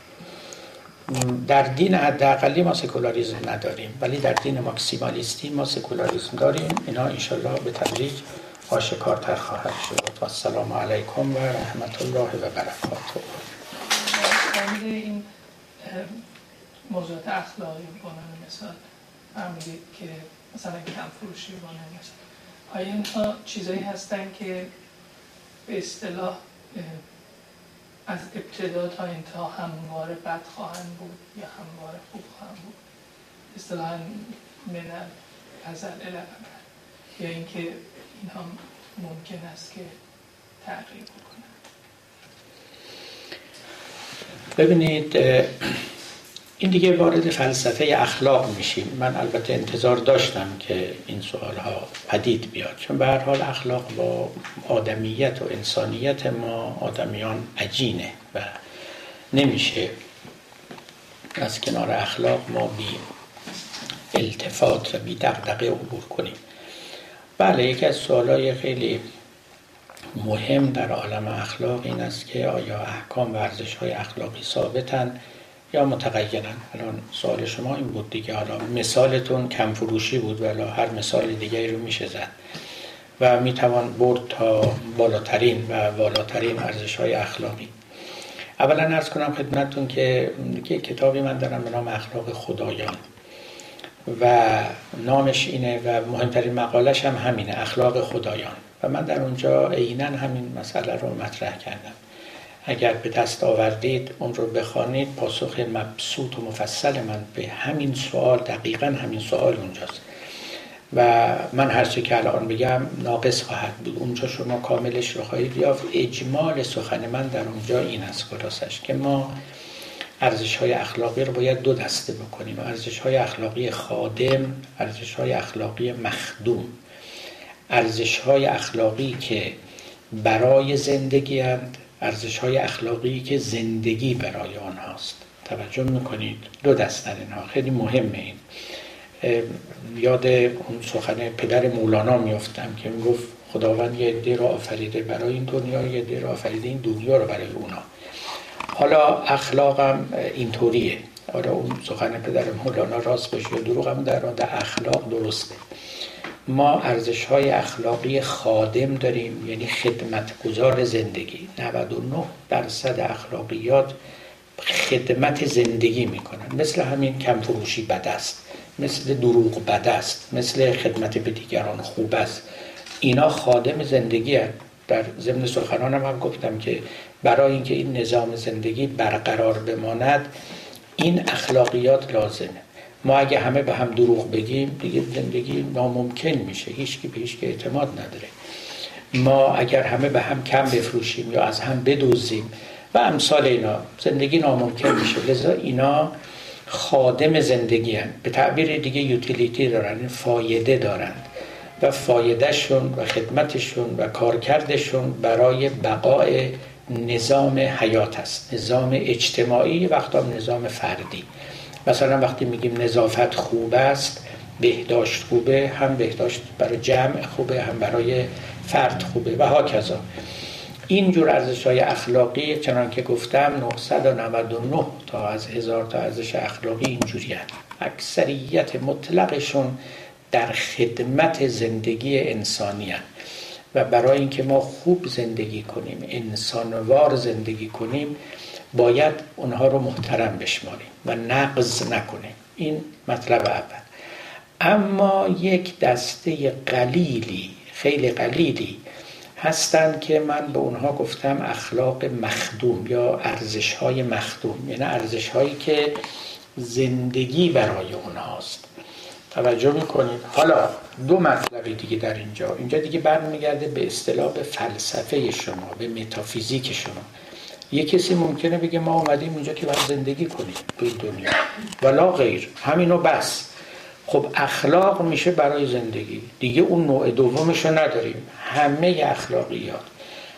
در دین حد اقلی ما سکولاریزم نداریم ولی در دین ماکسیمالیستی ما سکولاریزم داریم. اینا انشالله به تدریج آشکارتر خواهد شد. و السلام علیکم و رحمت الله و برکاته. موضوعات اخلاقی بانه مثال فرمودید که مثلا کم فروشی مثال. آیا اینها چیزایی هستن که به اصطلاح از ابتدا تا انتها همواره بد خواهند بود یا همواره خوب خواهند بود؟ اصطلاحا من ازل یا اینکه اینها ممکن است که تغییر بکنن ببینید این دیگه وارد فلسفه اخلاق میشیم. من البته انتظار داشتم که این سوال ها پدید بیاد. چون به هر حال اخلاق با آدمیت و انسانیت ما آدمیان عجینه و نمیشه از کنار اخلاق ما بی التفات و بی دقدقه عبور کنیم. بله یکی از سوالای خیلی مهم در عالم اخلاق این است که آیا احکام و ارزش های اخلاقی ثابتن؟ یا متغیرن الان سوال شما این بود دیگه. حالا مثالتون کم فروشی بود ولی هر مثال دیگه رو میشه زد. و می‌توان برد تا بالاترین و بالاترین ارزش های اخلاقی. اولا ارز کنم خدمتتون که یک کتابی من دارم به نام اخلاق خدایان. و نامش اینه و مهمترین مقالش هم همینه اخلاق خدایان. و من در اونجا عینا همین مسئله رو مطرح کردم. اگر به دست آوردید اون رو بخوانید پاسخ مبسوط و مفصل من به همین سوال دقیقا همین سوال اونجاست. و من هر چی که الان بگم ناقص خواهد بود. اونجا شما کاملش رو خواهید یافت. اجمال سخن من در اونجا این است خلاصش که ما ارزش های اخلاقی رو باید دو دسته بکنیم. ارزش های اخلاقی خادم ارزش های اخلاقی مخدوم. ارزش های اخلاقی که برای زندگی هند ارزش های اخلاقی که زندگی برای آنهاست. توجه می‌کنید. دو دستن اینها خیلی مهمه این. یاد اون سخن پدر مولانا میفتم که می‌گفت خداوند یه عده را آفریده برای این دنیا یه عده را آفریده این دنیا رو برای اونا. حالا اخلاقم اینطوریه. حالا اون سخن پدر مولانا راست باشه یا دروغم در در اخلاق درسته. ما ارزش های اخلاقی خادم داریم یعنی خدمتگزار زندگی. 99 درصد اخلاقیات خدمت زندگی می‌کنن. مثل همین کم فروشی بد است مثل دروغ بد است مثل خدمت به دیگران خوب است. اینا خادم زندگی هست. در ضمن سخنانم هم گفتم که برای اینکه این نظام زندگی برقرار بماند این اخلاقیات لازمه. ما اگه همه به هم دروغ بگیم دیگه زندگی ناممکن میشه. هیچکی به هیچ اعتماد نداره. ما اگر همه به هم کم بفروشیم یا از هم بدوزیم و امثال اینا زندگی ناممکن میشه. لذا اینا خادم زندگی هن. به تعبیر دیگه یوتیلیتی دارن فایده دارند و فایدهشون و خدمتشون و کارکردشون برای بقای نظام حیات است. نظام اجتماعی وقتا نظام فردی. مثلا وقتی میگیم نظافت خوب است بهداشت خوبه هم بهداشت برای جمع خوبه هم برای فرد خوبه و ها کذا این جور ارزش های اخلاقی چنان که گفتم 999 تا از هزار تا ارزش اخلاقی اینجوری هست. اکثریت مطلقشون در خدمت زندگی انسانی هست. و برای اینکه ما خوب زندگی کنیم انسانوار زندگی کنیم باید اونها رو محترم بشماریم و نقض نکنیم. این مطلب اول. اما یک دسته قلیلی خیلی قلیلی هستند که من به اونها گفتم اخلاق مخدوم یا ارزش های مخدوم یعنی ارزش هایی که زندگی برای اونهاست. توجه می‌کنید؟ حالا دو مطلب دیگه در اینجا. اینجا دیگه برمیگرده به اصطلاح فلسفه شما به متافیزیک شما. یه کسی ممکنه بگه ما اومدیم اینجا که باید زندگی کنیم تو این دنیا. ولا غیر. همینو بس. خب اخلاق میشه برای زندگی. دیگه اون نوع دومش رو نداریم. همه اخلاقیات.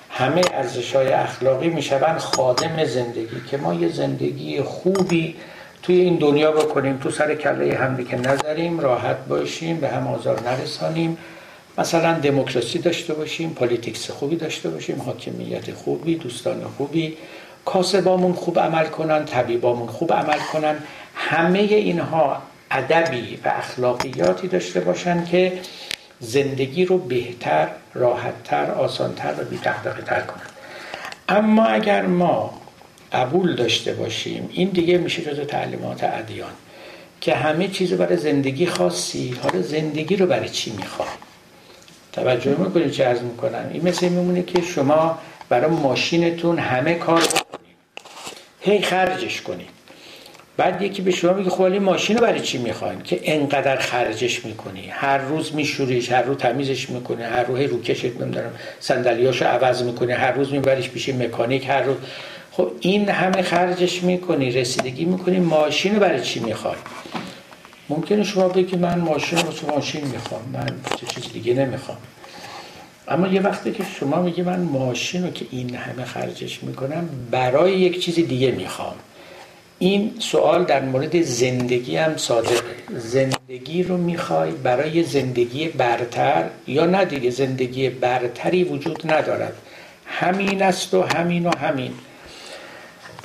همه ارزش های اخلاقی میشون خادم زندگی. که ما یه زندگی خوبی توی این دنیا بکنیم. تو سر کله هم که نذاریم. راحت باشیم. به هم آزار نرسانیم. مثلا دموکراسی داشته باشیم politics خوبی داشته باشیم حاکمیت خوبی دوستان خوبی کاسبامون خوب عمل کنن طبیبامون خوب عمل کنن. همه اینها ادبی و اخلاقیاتی داشته باشن که زندگی رو بهتر راحتتر آسانتر و بی‌دغدغه‌تر کنن. اما اگر ما قبول داشته باشیم این دیگه میشه جز تعلیمات ادیان که همه چیز برای زندگی خاصی حالا زندگی رو برای چی می‌خوای توجه می‌کنید چه عرض می‌کنم؟ این مثل میمونه که شما برای ماشینتون همه کار بکنید. هی خرجش کنید. بعد یکی به شما میگه خب ماشین رو برای چی می‌خواین؟ که انقدر خرجش می‌کنی. هر روز میشوریش هر روز تمیزش می‌کنی هر روز روکشت نمی‌دونم صندلیاشو عوض می‌کنی هر روز میبریش پیش مکانیک هر روز خب این همه خرجش می‌کنی رسیدگی می‌کنی ماشین رو برای چی می‌خوای ممکنه شما بگی من ماشین ماشین می‌خوام من چیز دیگه نمی‌خوام. اما یه وقتی که شما میگی من ماشین رو که این همه خرجش می‌کنم برای یک چیز دیگه می‌خوام. این سوال در مورد زندگی هم صادقه. زندگی رو می‌خوای برای زندگی برتر یا نه دیگه؟ زندگی برتری وجود ندارد. همین است و همین و همین.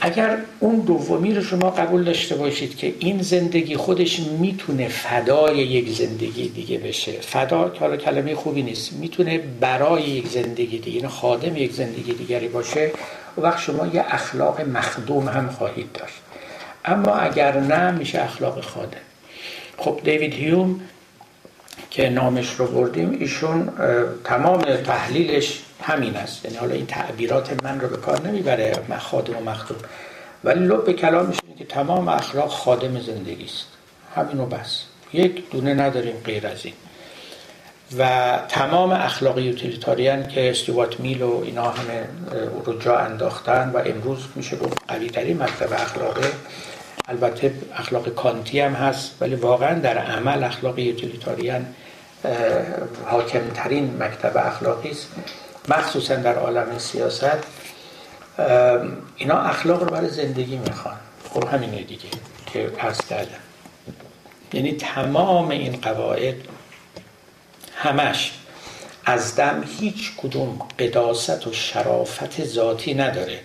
اگر اون دومی رو شما قبول داشته باشید که این زندگی خودش می‌تونه فدای یک زندگی دیگه بشه. فدا حالا کلمه خوبی نیست. می‌تونه برای یک زندگی دیگه یعنی خادم یک زندگی دیگری باشه و وقت شما یه اخلاق مخدوم هم خواهید داشت. اما اگر نه میشه اخلاق خادم. خب دیوید هیوم که نامش رو بردیم ایشون تمام تحلیلش همین است. یعنی حالا این تعبیرات من رو به کار نمی‌بره خادم و مخدوم ولی لب کلامش اینه که تمام اخلاق خادم زندگی است. همینو بس. یک دونه نداریم غیر از این. و تمام اخلاقی یوتیلیتاریان که استیوات میل و اینا همه رو جا انداختن و امروز میشه گفت قوی ترین مکتب اخلاقه البته اخلاق کانتی هم هست ولی واقعا در عمل اخلاق یوتیلیتاریان حاکمترین مکتب اخلاقی است. مخصوصا در عالم سیاست اینا اخلاق رو برای زندگی می‌خوان. خب همینه دیگه که عرض کردم. یعنی تمام این قواعد همش از دم هیچ کدوم قداست و شرافت ذاتی نداره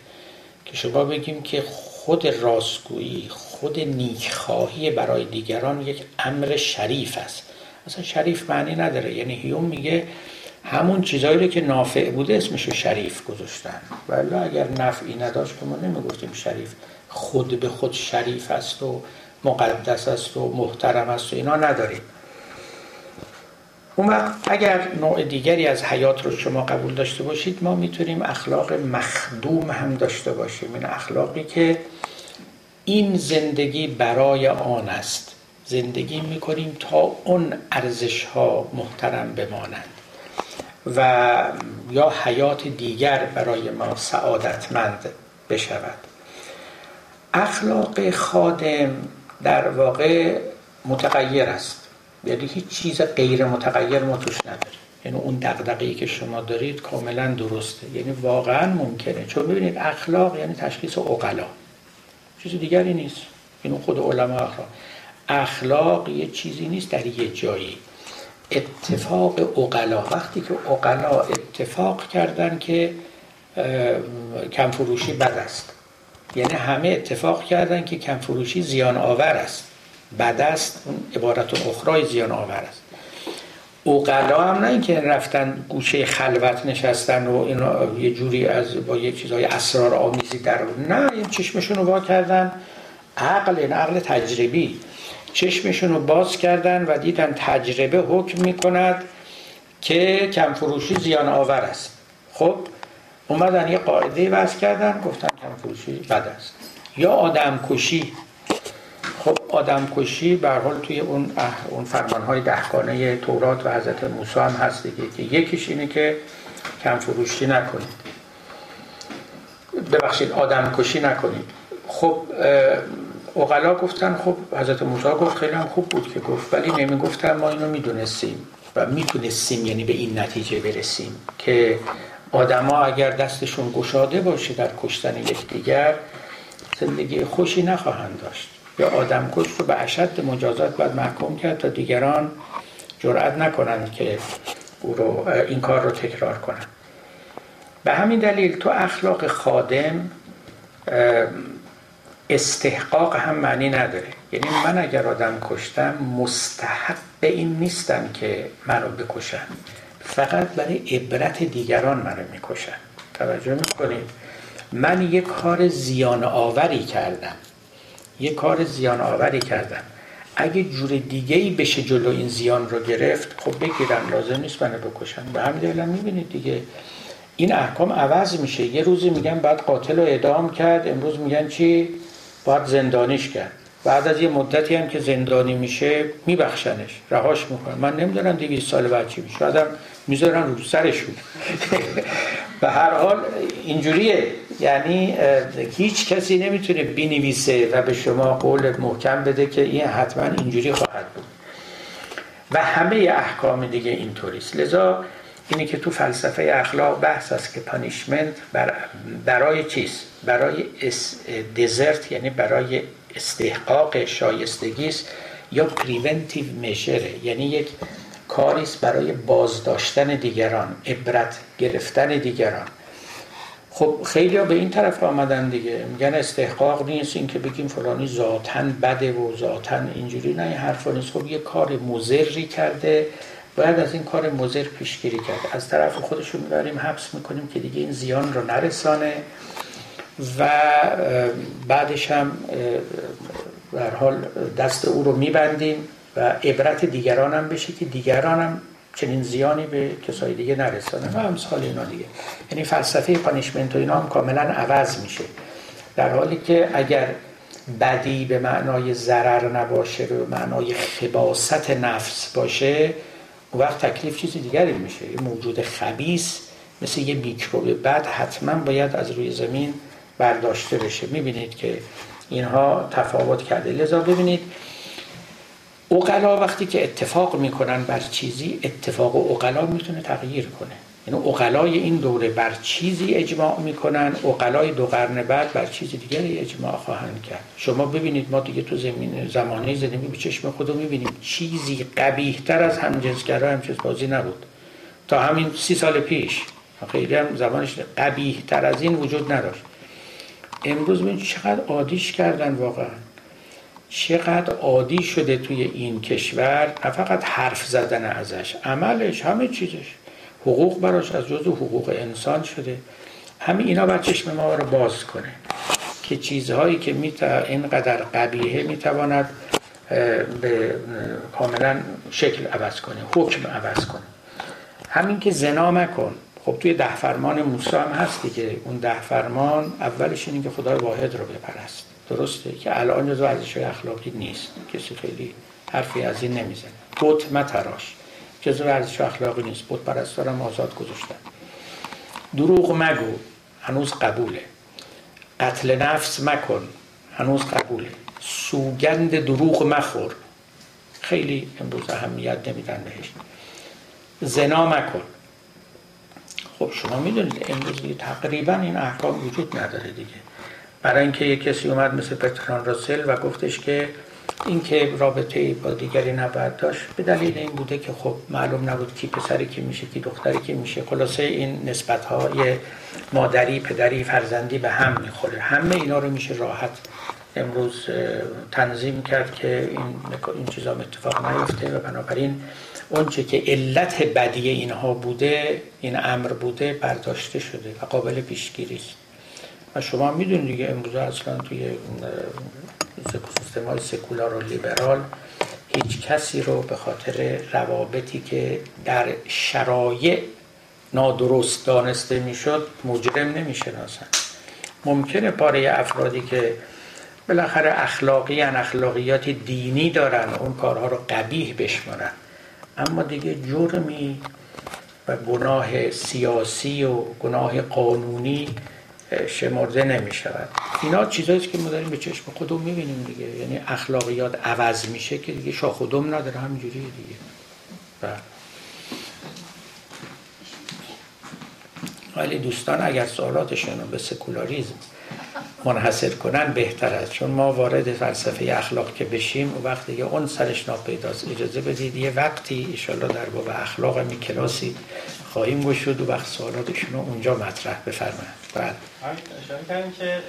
که شما بگیم که خود راستگویی خود نیکخواهی برای دیگران یک امر شریف است. اصلا شریف معنی نداره. یعنی هیوم میگه همون چیزایی رو که نافع بوده اسمشو شریف گذاشتن. ولی اگر نفعی نداشت که ما نمی‌گفتیم شریف خود به خود شریف است و مقدس است و محترم است و اینا نداریم. اون وقت اگر نوع دیگری از حیات رو شما قبول داشته باشید ما می‌تونیم اخلاق مخدوم هم داشته باشیم. این اخلاقی که این زندگی برای آن است. زندگی می‌کنیم تا اون ارزش ها محترم بمانند. و یا حیات دیگر برای ما سعادتمند بشود. اخلاق خادم در واقع متغیر است. یعنی هیچ چیز غیر متغیر ما توش نداریم یعنی اون دقدقی که شما دارید کاملا درسته. یعنی واقعا ممکنه. چون ببینید اخلاق یعنی تشخیص اقلا چیز دیگری نیست. اینو خود علما اخلاق. اخلاق یه چیزی نیست در یه جایی. اتفاق اقلا. وقتی که اقلا اتفاق کردن که کمفروشی بد است. یعنی همه اتفاق کردن که کمفروشی زیان آور است. بد است عبارت اخرای زیان آور است. اوقلا هم نه اینکه رفتن گوشه خلوت نشستن و اینا یه جوری از با یه چیزای اسرار آمیزی در نه این چشمشون رو وا کردن. عقل این عقل تجربی. چشمشون رو باز کردن و دیدن تجربه حکم می‌کند که کمفروشی زیان آور است. خب اومدن یه قاعده وضع کردن گفتن کمفروشی بد است. یا آدم کشی خب آدم کشی حال توی اون اون فرمان های دهگانه تورات و حضرت موسی هم هست دیگه که یکیش اینه که کم فروشی نکنید. ببخشید آدم کشی نکنید. خب اقلا گفتن خب حضرت موسی گفت خیلی هم خوب بود که گفت. ولی نمی گفتن ما اینو می‌دونستیم و می‌تونستیم یعنی به این نتیجه برسیم که آدما اگر دستشون گشاده باشه در کشتن یکدیگر زندگی خوشی نخواهند داشت. یا آدم کش رو به اشد مجازات باید محکوم کرد تا دیگران جرأت نکنند که او رو این کار رو تکرار کنند. به همین دلیل تو اخلاق خادم استحقاق هم معنی نداره. یعنی من اگر آدم کشتم مستحق این نیستم که منو بکشن. فقط برای عبرت دیگران منو می‌کشن. توجه می‌کنید؟ من یک کار زیان آوری کردم. یک کار زیان آوری کردم. اگه جور دیگه ای بشه جلو این زیان رو گرفت خب بگیرن لازم نیست منو بکشن. به همین دلیل می‌بینید دیگه. این احکام عوض میشه. یه روزی میگن بعد قاتل رو اعدام کرد. امروز میگن چی؟ باید زندانیش کرد. بعد از یه مدتی هم که زندانی میشه میبخشنش. رهاش می‌کنن من نمی‌دونم 200 سال بعد چی میشه. آدم می‌ذارن رو سرشون. به هر حال اینجوریه. یعنی هیچ کسی نمی‌تونه بینویسه و به شما قول محکم بده که این حتما اینجوری خواهد بود. و همه احکام دیگه اینطوریست. لذا اینی که تو فلسفه اخلاق بحث است که پانیشمنت برای چیست؟ برای دزرت یعنی برای استحقاق شایستگی است یا پریونتیو میشره یعنی یک کاری است برای بازداشتن دیگران عبرت گرفتن دیگران. خب خیلی ها به این طرف آمدن دیگه. میگن استحقاق نیست این که بگیم فلانی ذاتن بده و ذاتن اینجوری نه این حرفا نیست. خب یه کار مزری کرده باید از این کار مزر پیشگیری کرد. از طرف خودشو می‌بریم حبس می‌کنیم که دیگه این زیان رو نرسانه. و بعدش هم در حال دست او رو میبندیم و عبرت دیگران هم بشه که دیگران هم چنین زیانی به کسای دیگه نرسانه و همسال اینا دیگه. یعنی فلسفه پانیشمنت و اینا هم کاملا عوض میشه. در حالی که اگر بدی به معنای ضرر نباشه به معنای خباست نفس باشه اون وقت تکلیف چیز دیگری میشه. یه موجود خبیس مثل یه میکروب. بعد حتما باید از روی زمین برداشته بشه. می‌بینید که اینها تفاوت کرده. لذا ببینید اقلا وقتی که اتفاق می‌کنن بر چیزی اتفاق و اقلا می‌تونه تغییر کنه. یعنی اقلای این دوره بر چیزی اجماع می‌کنن اقلای دو قرن بعد بر چیزی دیگری اجماع خواهند کرد. شما ببینید ما دیگه تو زمین زمانه زندگی به چشم خودو می‌بینیم. چیزی قبیه تر از همجنسگرا همجنس بازی نبود. تا همین سی سال پیش. خیلی هم زمانش قبیه تر از این وجود نداشت. امروز ببین چقدر عادیش کردن واقعا. چقدر عادی شده توی این کشور نه فقط حرف زدن ازش عملش همه چیزش. حقوق براش از جزو حقوق انسان شده. همه اینا بر چشم ما رو باز کنه که چیزهایی که میتا اینقدر قبیهه می‌تواند به کاملا شکل عوض کنه حکم عوض کنه. همین که زنا مکن. خب توی ده فرمان موسی هم هستی که اون ده فرمان اولش اینه که خدای واحد رو بپرست. درسته که الان جزو ارزش اخلاقی نیست. کسی خیلی حرفی از این نمی‌زنه. بت متراش. جزو ارزش اخلاقی نیست. بود پرستارم آزاد گذاشتن دروغ مگو. هنوز قبوله. قتل نفس مکن. هنوز قبوله. سوگند دروغ مخور. خیلی امروز اهمیت نمیدن بهش. زنا مکن. خب شما می‌دونید امروز تقریبا این احکام وجود نداره دیگه. برای اینکه یه کسی اومد مثل پتران راسل و گفتش که اینکه رابطه با دیگری نباید داشت به دلیل این بوده که خب معلوم نبود کی پسری که میشه کی دختری که میشه. خلاصه این نسبت های مادری پدری فرزندی به هم می‌خوره. همه اینا رو میشه راحت امروز تنظیم کرد که این این چیزا اتفاق نیفته و بنابراین اونچه که علت بدی اینها بوده این امر بوده برداشته شده و قابل پیشگیری است. و شما می‌دونید دیگه امروز اصلا توی سیستم های سکولار و لیبرال هیچ کسی رو به خاطر روابطی که در شرایع نادرست دانسته می‌شد مجرم نمی‌شناسن ممکنه پاره افرادی که بالاخره اخلاقی اخلاقیات دینی دارن اون کارها رو قبیح بشمارن. اما دیگه جرمی و گناه سیاسی و گناه قانونی شمرده نمی شود اینا چیزایی که ما داریم به چشم خودمون می‌بینیم دیگه. یعنی اخلاقیات عوض میشه که دیگه شاخ خودم نداره همینجوری دیگه. بله. ولی دوستان اگر سوالاتشون رو به سکولاریزم منحصر کنن بهتر است. چون ما وارد فلسفه اخلاق که بشیم و وقتی که اون سرش ناپیداست اجازه بدید یه وقتی ایشالله در باب اخلاق می کلاسی خواهیم گشود و وقت سوالاتشون رو اونجا مطرح بفرمایند بله. اشاره کردیم که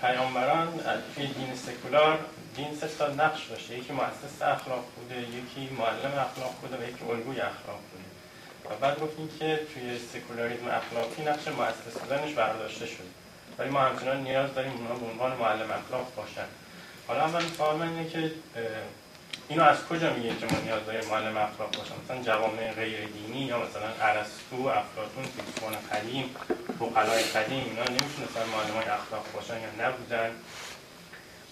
پیامبران توی دین سکولار دین سه تا نقش داشته. یکی مؤسس اخلاق بوده یکی معلم اخلاق بوده و یکی الگوی اخلاق بوده. و بعد گفتیم که توی سکولاریزم اخلاقی نقش مؤسس بودنش برداشته شد ولی ما همچنان نیاز داریم اونها به عنوان معلم اخلاق باشن. حالا من سوال اینه که اینو از کجا میگه که ما نیاز داریم معلم اخلاق باشن؟ مثلا جوامع غیر دینی یا مثلا ارسطو افلاطون فیلسوفان قدیم فقهای قدیم اینا نمی‌تونستن معلم اخلاق باشن یا نبودن.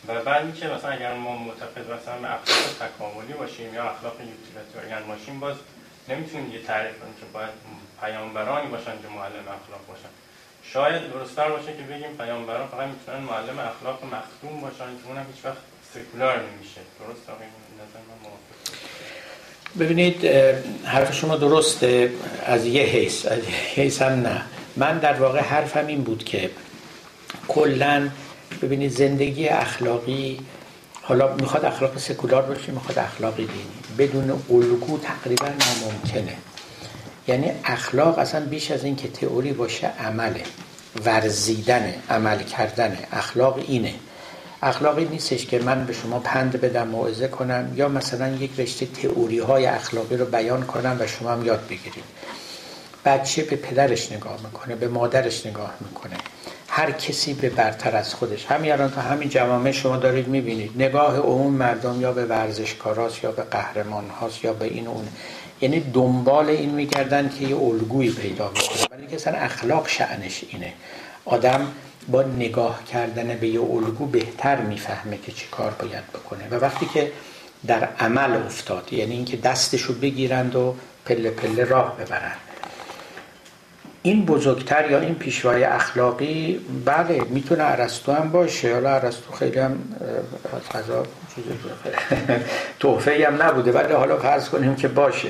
و بعد اینکه مثلا اگر ما معتقد مثلا به اخلاق تکاملی باشیم یا اخلاق یوتیلیتاریان باشیم باز نمی‌تونیم یه تعریف کنیم که باید پیامبرانی باشن که معلم اخلاق باشن. شاید درستتر باشه که بگیم پیامبران فقط می‌تونن معلم اخلاق مخدوم باشن که اونم هیچ وقت سکولار نمیشه. درست نظر من ببینید حرف شما درسته. از یه حیث از یه حیث هم نه. من در واقع حرفم این بود که کلا ببینید زندگی اخلاقی حالا می‌خواد اخلاق سکولار باشه می‌خواد اخلاقی دینی. بدون الگو تقریبا ناممکنه. یعنی اخلاق اصلا بیش از این که تئوری باشه عمله. ورزیدن عمل کردن اخلاق اینه. اخلاقی نیستش که من به شما پند بدم موعظه کنم یا مثلا یک رشته تئوری های اخلاقی رو بیان کنم و شما هم یاد بگیرید. بچه به پدرش نگاه می‌کنه به مادرش نگاه می‌کنه. هر کسی به برتر از خودش. همین الان تا همین جوامع شما دارید می‌بینید. نگاه عموم مردم یا به ورزشکاراست یا به قهرمان هاست یا به این اون. یعنی دنبال این میگردن که یه الگویی پیدا بکنه. ولی که اصلا اخلاق شعنش اینه. آدم با نگاه کردن به یه الگو بهتر می‌فهمه که چی کار باید بکنه. و وقتی که در عمل افتاد یعنی اینکه دستشو بگیرند و پله پله راه ببرند. این بزرگتر یا این پیشوای اخلاقی بله می‌تونه عرستو هم باشه. حالا عرستو خیلی هم غذا توفه هم نبوده ولی حالا فرض کنیم که باشه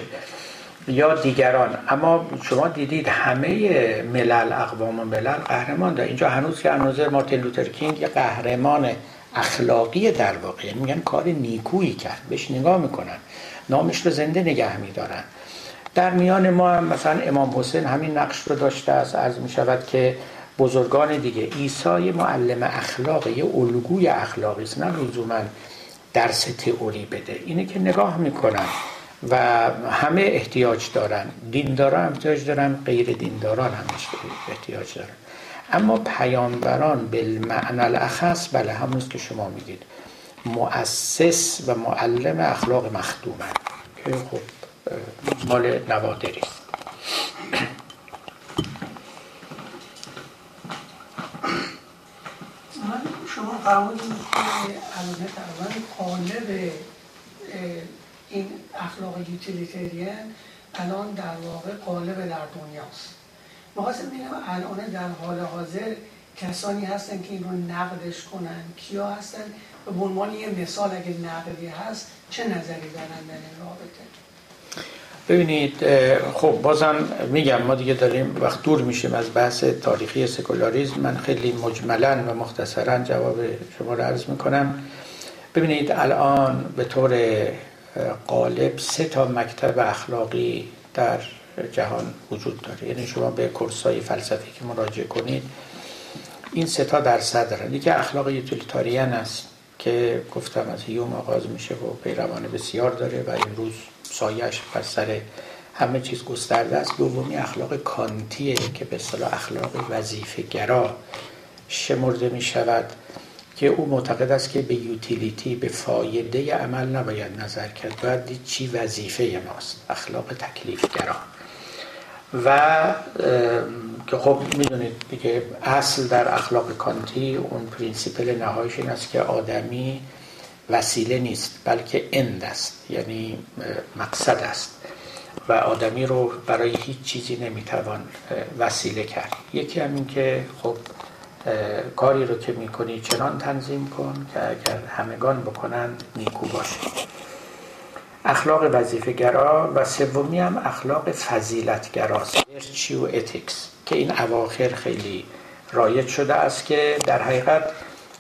یا دیگران. اما شما دیدید همه ملل اقوام و ملل قهرمان داره اینجا هنوز که انوزر مارتین لوتر کینگ یه قهرمان اخلاقی در واقع. یعنی میگن کار نیکویی کرد. بهش نگاه می‌کنن. نامش رو زنده نگه میدارن. در میان ما هم مثلا امام حسین همین نقش رو داشته است عرض می شود که بزرگان دیگه. عیسی معلم اخلاق یه الگوی اخلاقی است نه لزوما درس تئوری بده. اینه که نگاه می‌کنن و همه احتیاج دارن. دینداران احتیاج دارن غیر دینداران هم احتیاج دارن. اما پیامبران بالمعنى الاخص بله همونست که شما میگید. مؤسس و معلم اخلاق مخدومن که خب مال نوادری. است شما فرمودید که الان قالب این اخلاق یوتیلیتریان الان در واقع قالب در دنیاست مخواستم ببینم الان در حال حاضر کسانی هستن که این رو نقدش کنن. کیا هستن؟ به عنوان یه مثال اگه نقدی هست چه نظری دارن در این رابطه؟ ببینید خب بازم میگم ما دیگه داریم وقت دور میشیم از بحث تاریخی سکولاریزم من خیلی مجملا و مختصرا جواب شما رو عرض می‌کنم. ببینید الان به طور قالب سه تا مکتب اخلاقی در جهان وجود داره. یعنی شما به کورسای فلسفی که مراجعه کنید این سه تا در صدرن یکی اخلاق یوتیلیتاریان است که گفتم از هیوم آغاز میشه و پیروان بسیار داره و امروز سایش بر سر همه چیز گسترده است. دومی اخلاق کانتیه که به اصطلاح اخلاق وظیفه گرا شمرده می شود که او معتقد است که به utility به فایده عمل نباید نظر کرد. باید دید چی وظیفه ماست؟ اخلاق تکلیفگرا. و که خب می‌دونید دیگه اصل در اخلاق کانتی اون principle نهایش این است که آدمی وسیله نیست بلکه end است یعنی مقصد است. و آدمی رو برای هیچ چیزی نمی‌توان وسیله کرد. یکی همین که خب کاری رو که می‌کنی چنان تنظیم کن که اگر همگان بکنن نیکو باشه. اخلاق وظیفه گرا و سومی هم اخلاق فضیلت گراست و اتیکس که این اواخر خیلی رایج شده است که در حقیقت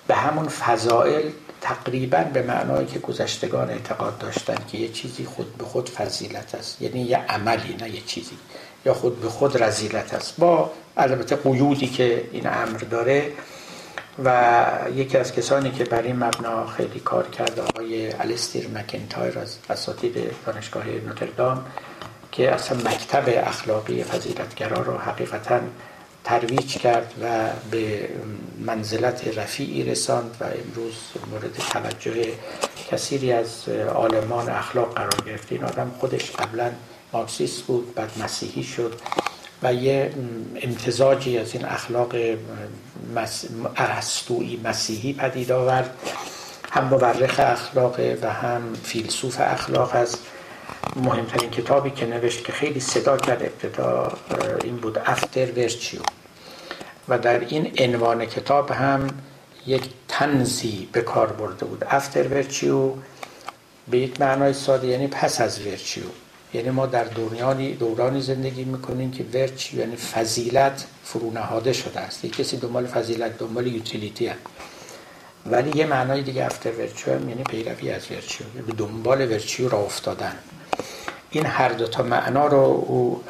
به همون فضائل تقریبا به معنایی که گذشتگان اعتقاد داشتن که یه چیزی خود به خود فضیلت است. یعنی یه عملی نه یه چیزی. یا خود به خود رزیلت است. با البته قیودی که این امر داره و یکی از کسانی که بر این مبنا خیلی کار کرد آقای الستیر مکنتایر از اساتید دانشگاه نوتردام که اصلا مکتب اخلاقی فضیلتگرا رو حقیقتا ترویج کرد و به منزلت رفیعی رساند و امروز مورد توجه کثیری از عالمان اخلاق قرار گرفت. این آدم خودش قبلا مارکسیست بود بعد مسیحی شد و یه امتزاجی از این اخلاق مس... مسیحی پدید آورد. هم مورخ اخلاق و هم فیلسوف اخلاق از مهمترین کتابی که نوشت که خیلی صدا کرد ابتدا این بود افتر ورچیو و در این عنوان کتاب هم یک تنزی به کار برده بود. افتر ورچیو به یک معنای ساده یعنی پس از ورچیو یعنی ما در دورانی دورانی زندگی می‌کنیم که ورچ یعنی فضیلت فرونهاده شده است. یک کسی دنبال فضیلت دنبال یوتیلیتی هست. ولی یه معنای دیگه افتر ورچیو هم یعنی پیروی از ورچیو یعنی دنبال ورچیو را افتادن. این هر دو تا معنا رو او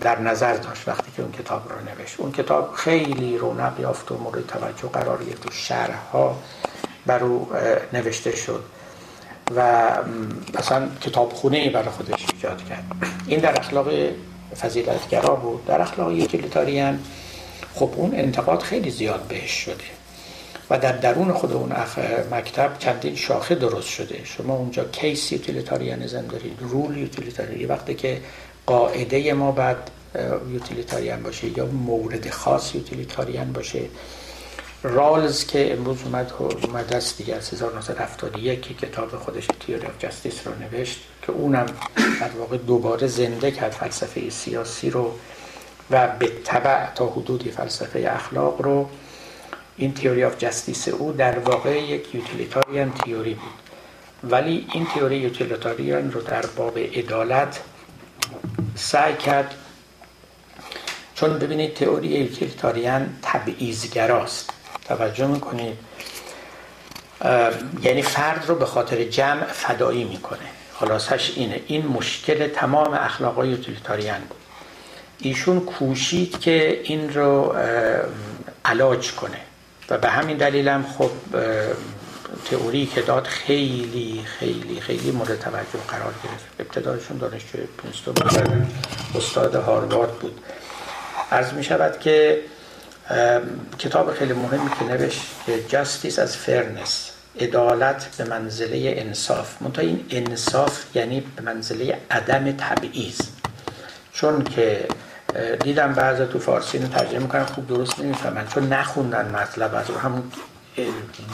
در نظر داشت وقتی که اون کتاب رو نوشت. اون کتاب خیلی رونق یافت و مورد توجه قرار گرفت و شرح بر او نوشته شد و مثلا کتاب خونه برای خودش ایجاد کرد. این در اخلاق فضیلتگرا بود. در اخلاق utilitarian خب اون انتقاد خیلی زیاد بهش شده. و در درون خود اون مکتب چندین شاخه درست شده. شما اونجا case utilitarianism دارید rule utilitarian وقتی که قاعده ما بعد utilitarian باشه یا مورد خاص utilitarian باشه. رالز که امروز اومد اومد است دیگه از 1971 که کتاب خودش Theory of Justice رو نوشت که اونم در واقع دوباره زنده کرد فلسفه سیاسی رو و به تبع تا حدودی فلسفه اخلاق رو. این Theory of Justice او در واقع یک utilitarian theory بود. ولی این تئوری utilitarian رو در باب عدالت سعی کرد چون ببینید تئوری یوتیلیتاریان تبعیضگراست. توجه می‌کنید؟ یعنی فرد رو به خاطر جمع فدایی می‌کنه. خلاصش اینه. این مشکل تمام اخلاقای یوتیلیتاریان بود. ایشون کوشید که این رو علاج کنه. و به همین دلیل هم خب تئوری که داد خیلی خیلی خیلی مورد توجه قرار گرفت. ابتدایشون دانشجو پرینستون استاد هاروارد بود. عرض می شود که کتاب خیلی مهمی که نوشت Justice as Fairness عدالت به منزله انصاف. منتها این انصاف یعنی به منزله عدم تبعیض. چون که دیدم بعضا تو فارسی رو ترجمه می‌کنن. خوب درست نمی‌فهمن چون نخوندن مطلب از همون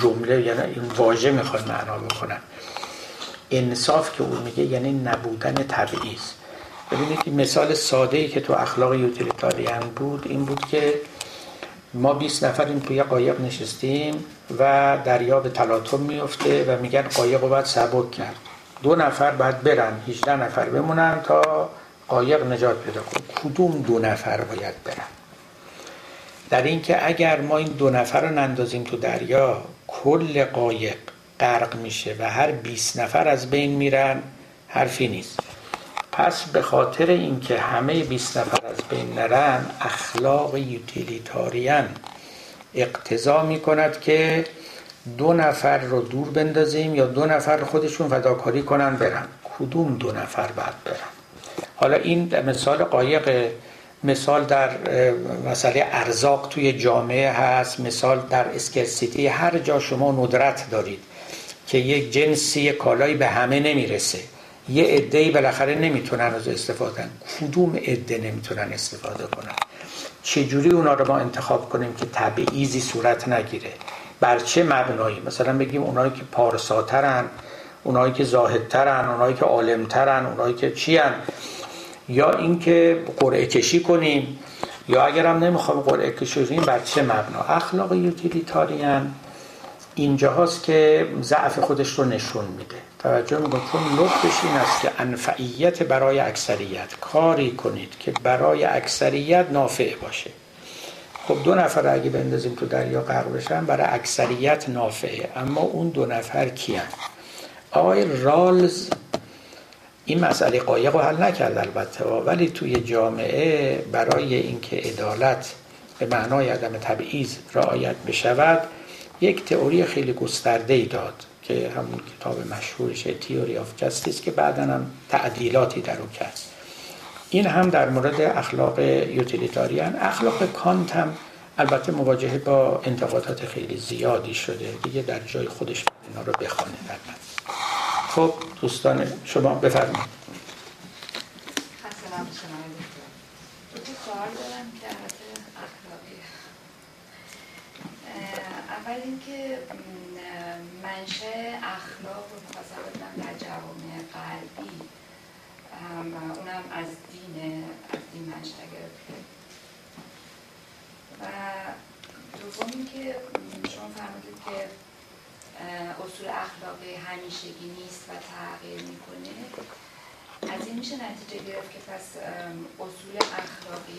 جمله یعنی این واژه می‌خواد معنا بکنن انصاف که اون میگه یعنی نبودن تبعیض ببینید این مثال ساده ای که تو اخلاق یوتیلیتاریان بود این بود که ما 20 نفریم توی قایق نشستیم و دریا به تلاطم میفته و میگن قایق رو باید سبک کرد. دو نفر باید برن 18 نفر بمونن تا قایق نجات پیدا کن کدوم دو نفر باید برن؟ در اینکه اگر ما این دو نفر رو نندازیم تو دریا کل قایق غرق میشه و هر 20 نفر از بین میرن حرفی نیست. پس به خاطر اینکه همه 20 نفر از بین نرن اخلاق یوتیلیتاریان اقتضا می کند که دو نفر رو دور بندازیم یا دو نفر خودشون فداکاری کنن برن. کدوم دو نفر بعد برن؟ حالا این مثال قایق مثال در مسئله ارزاق توی جامعه هست مثال در اسکرسیتی هر جا شما ندرت دارید که یک جنسی کالایی به همه نمی‌رسه یه عده بالاخره نمی‌تونن از استفاده کدوم عده نمی‌تونن استفاده کنن؟ چجوری اونا رو ما انتخاب کنیم که تبعیضی صورت نگیره؟ بر چه مبنایی؟ مثلا بگیم اونایی که پارساترن اونایی که زاهدترن اونایی که عالمترن اونایی که چی یا اینکه قرعه کشی کنیم یا اگر هم نمی‌خوام قرعه کشی کنیم بر چه مبنا؟ اخلاق یوتیلیتاریان اینجا هاست که ضعف خودش رو نشون میده. توجه می‌کنم چون نقطش این است که انفعیت برای اکثریت. کاری کنید که برای اکثریت نافع باشه. خب دو نفر اگه بندازیم تو دریا غرق بشن برای اکثریت نافعه. اما اون دو نفر کیان؟ آقای رالز این مسئله قایق رو حل نکرد البته ولی توی جامعه برای اینکه عدالت به معنای عدم تبعیض رعایت بشود یک تئوری خیلی گسترده ای داد که همون کتاب مشهورش Theory of Justice که بعدا هم تعدیلاتی در او کرد. این هم در مورد اخلاق utilitarian. اخلاق کانت هم البته مواجهه با انتقادات خیلی زیادی شده. دیگه در جای خودش اینا رو بخونه در خب دوستان شما بفرمایید. اول اینکه منشه اخلاق رو مخواستم بدونم در جوامع غربی اونم از دین از دین منشه گرفته. و دوم که شما فرمودید که اصول اخلاقی همیشگی نیست و تغییر می‌کنه. از این میشه نتیجه گرفت که پس اصول اخلاقی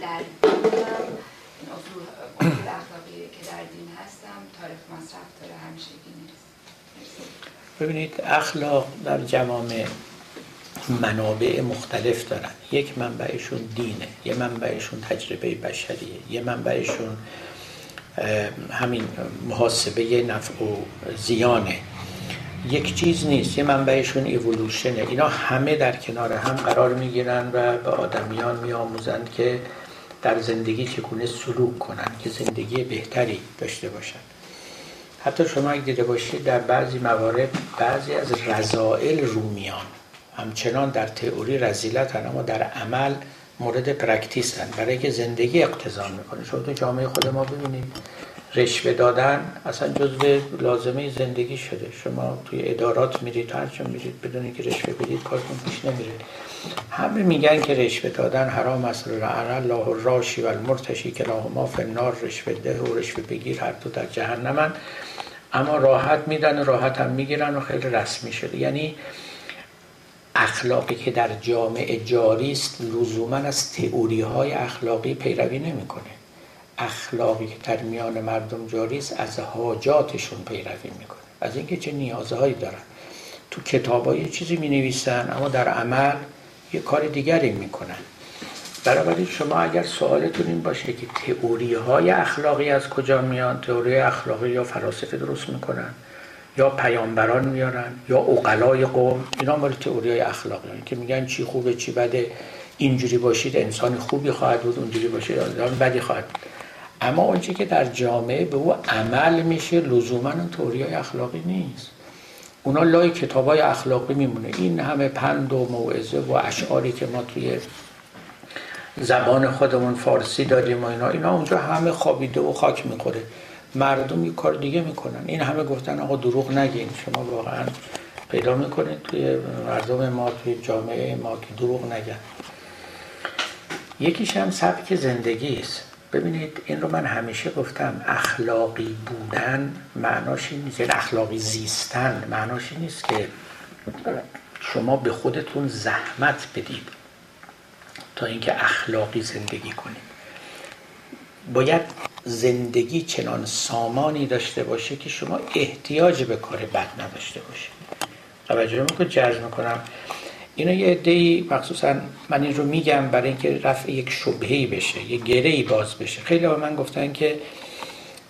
در دین این اصول, اصول اخلاقی که در دین هستم تاریخ مصرف داره همیشگی نیست. ببینید اخلاق در جوامع منابع مختلف دارن. یک منبعشون دینه یه منبعشون تجربه بشریه یه منبعشون همین محاسبه نفع و زیانه. یک چیز نیست یه منبعشون ایولوشنه اینا همه در کنار هم قرار می‌گیرن و به آدمیان میآموزند که در زندگی چگونه سلوک کنند که زندگی بهتری داشته باشند حتی شما اگه دیده باشید در بعضی موارد بعضی از رذائل رومیان همچنان در تئوری رذیلت اما در عمل مورد practice هن برای که زندگی اقتضا می‌کنه. شما تو جامعه خود ما ببینید رشوه دادن اصلا جزو لازمه زندگی شده. شما توی ادارات میرید هر میرید بدون که رشوه بدید کارتون پیش نمیره. همه میگن که رشوه دادن حرام است. الله راشی و المرتشی که ما فنار رشوه ده و رشوه بگیر هر دو در جهنمن. اما راحت میدن و راحت هم می‌گیرن و خیلی رسمی شده. یعنی اخلاقی که در جامعه جاری است لزوما از تئوری های اخلاقی پیروی نمی‌کنه. اخلاقی که در میان مردم جاری است از حاجاتشون پیروی می‌کنه. از اینکه چه نیازهایی دارن. تو کتاب یه چیزی می نویسن اما در عمل یه کار دیگری می‌کنن. بنابراین شما اگر سوالتون این باشه که تئوری های اخلاقی از کجا میان تئوری اخلاقی یا فلاسفه درست می‌کنن؟ یا پیامبران میارن یا اقلای قوم. اینا مال تئوری اخلاقی که میگن چی خوبه چی بده. اینجوری باشید انسان خوبی خواهد بود اونجوری باشید انسان بدی خواهد بود. اما اونچه که در جامعه به او عمل میشه لزوما تئوری اخلاقی نیست. اونا لای کتاب های اخلاقی میمونه. این همه پند و موعظه و اشعاری که ما توی زبان خودمون فارسی داریم و اینا اینا اونجا همه خوابیده و خاک می‌خوره. مردم یه کار دیگه می‌کنن. این همه گفتن آقا دروغ نگین شما واقعا پیدا می‌کنید توی مردم ما توی جامعه ما که دروغ نگن. یکیش هم سبک زندگی است. ببینید این رو من همیشه گفتم اخلاقی بودن معناش این نیست. یعنی اخلاقی زیستن معناش این نیست که شما به خودتون زحمت بدید تا اینکه اخلاقی زندگی کنید. باید زندگی چنان سامانی داشته باشه که شما احتیاج به کار بد نداشته باشید. توجه می‌کنم جرز می‌کنم. اینا یه عده‌ای مخصوصا من این رو میگم برای اینکه رفع یک شبهی بشه یه گرهی باز بشه. خیلی به من گفتن که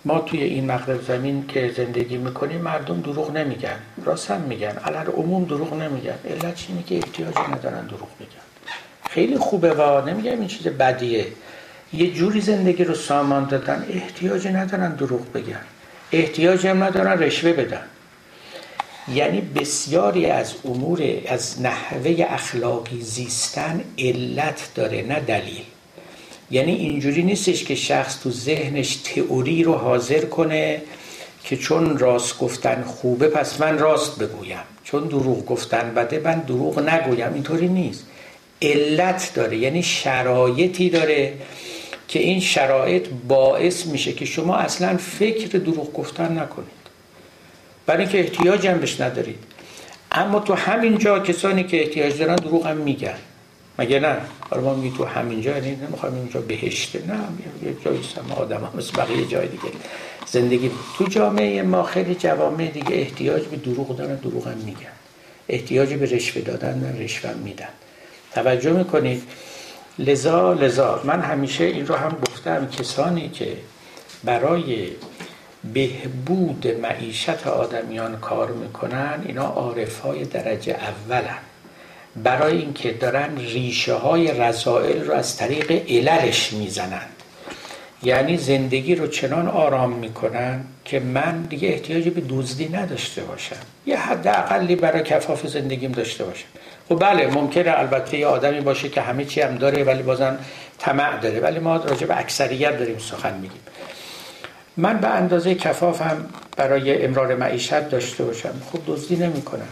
ما توی این مغرب زمین که زندگی می‌کنیم مردم دروغ نمیگن. راست هم میگن. علر عموم دروغ نمیگن. علت اینه که احتیاجی ندارن دروغ بگن. خیلی خوبه و نمیگم این چیز بدیه. یه جوری زندگی رو سامان دادن احتیاجی ندارن دروغ بگن. احتیاجی هم ندارن رشوه بدن. یعنی بسیاری از امور از نحوه اخلاقی زیستن علت داره نه دلیل. یعنی اینجوری نیستش که شخص تو ذهنش تئوری رو حاضر کنه که چون راست گفتن خوبه پس من راست بگویم. چون دروغ گفتن بده من دروغ نگویم. اینطوری نیست. علت داره یعنی شرایطی داره که این شرایط باعث میشه که شما اصلا فکر دروغ گفتن نکنید. برای اینکه احتیاج هم بهش ندارید. اما تو همین جا کسانی که احتیاج دارن دروغ هم میگن. مگه نه؟ حالا ما میگیم تو همین جا یعنی نمی‌خوایم اینجا بهشته نه یه جایی سم آدم هم مثل بقیه جای دیگه. زندگی تو جامعه ما خیلی جوامع دیگه احتیاج به دروغ دارن دروغ هم میگن. احتیاج به رشوه دادن رشوه میدن. توجه می‌کنید لذا لذا. من همیشه این رو هم گفتم کسانی که برای بهبود معیشت آدمیان کار می‌کنن اینا عارف های درجه اولن. برای اینکه دارن ریشه های رسائل رو از طریق عللش می‌زنند. یعنی زندگی رو چنان آرام می‌کنن که من دیگه احتیاجی به دزدی نداشته باشم. یه حد اقلی برای کفاف زندگیم داشته باشم. خب بله ممکنه البته یه آدمی باشه که همه چی هم داره ولی بازم طمع داره. ولی ما راجع به اکثریت داریم سخن میگیم. من به اندازه کفافم برای امرار معیشت داشته باشم. خب دزدی نمی‌کنم.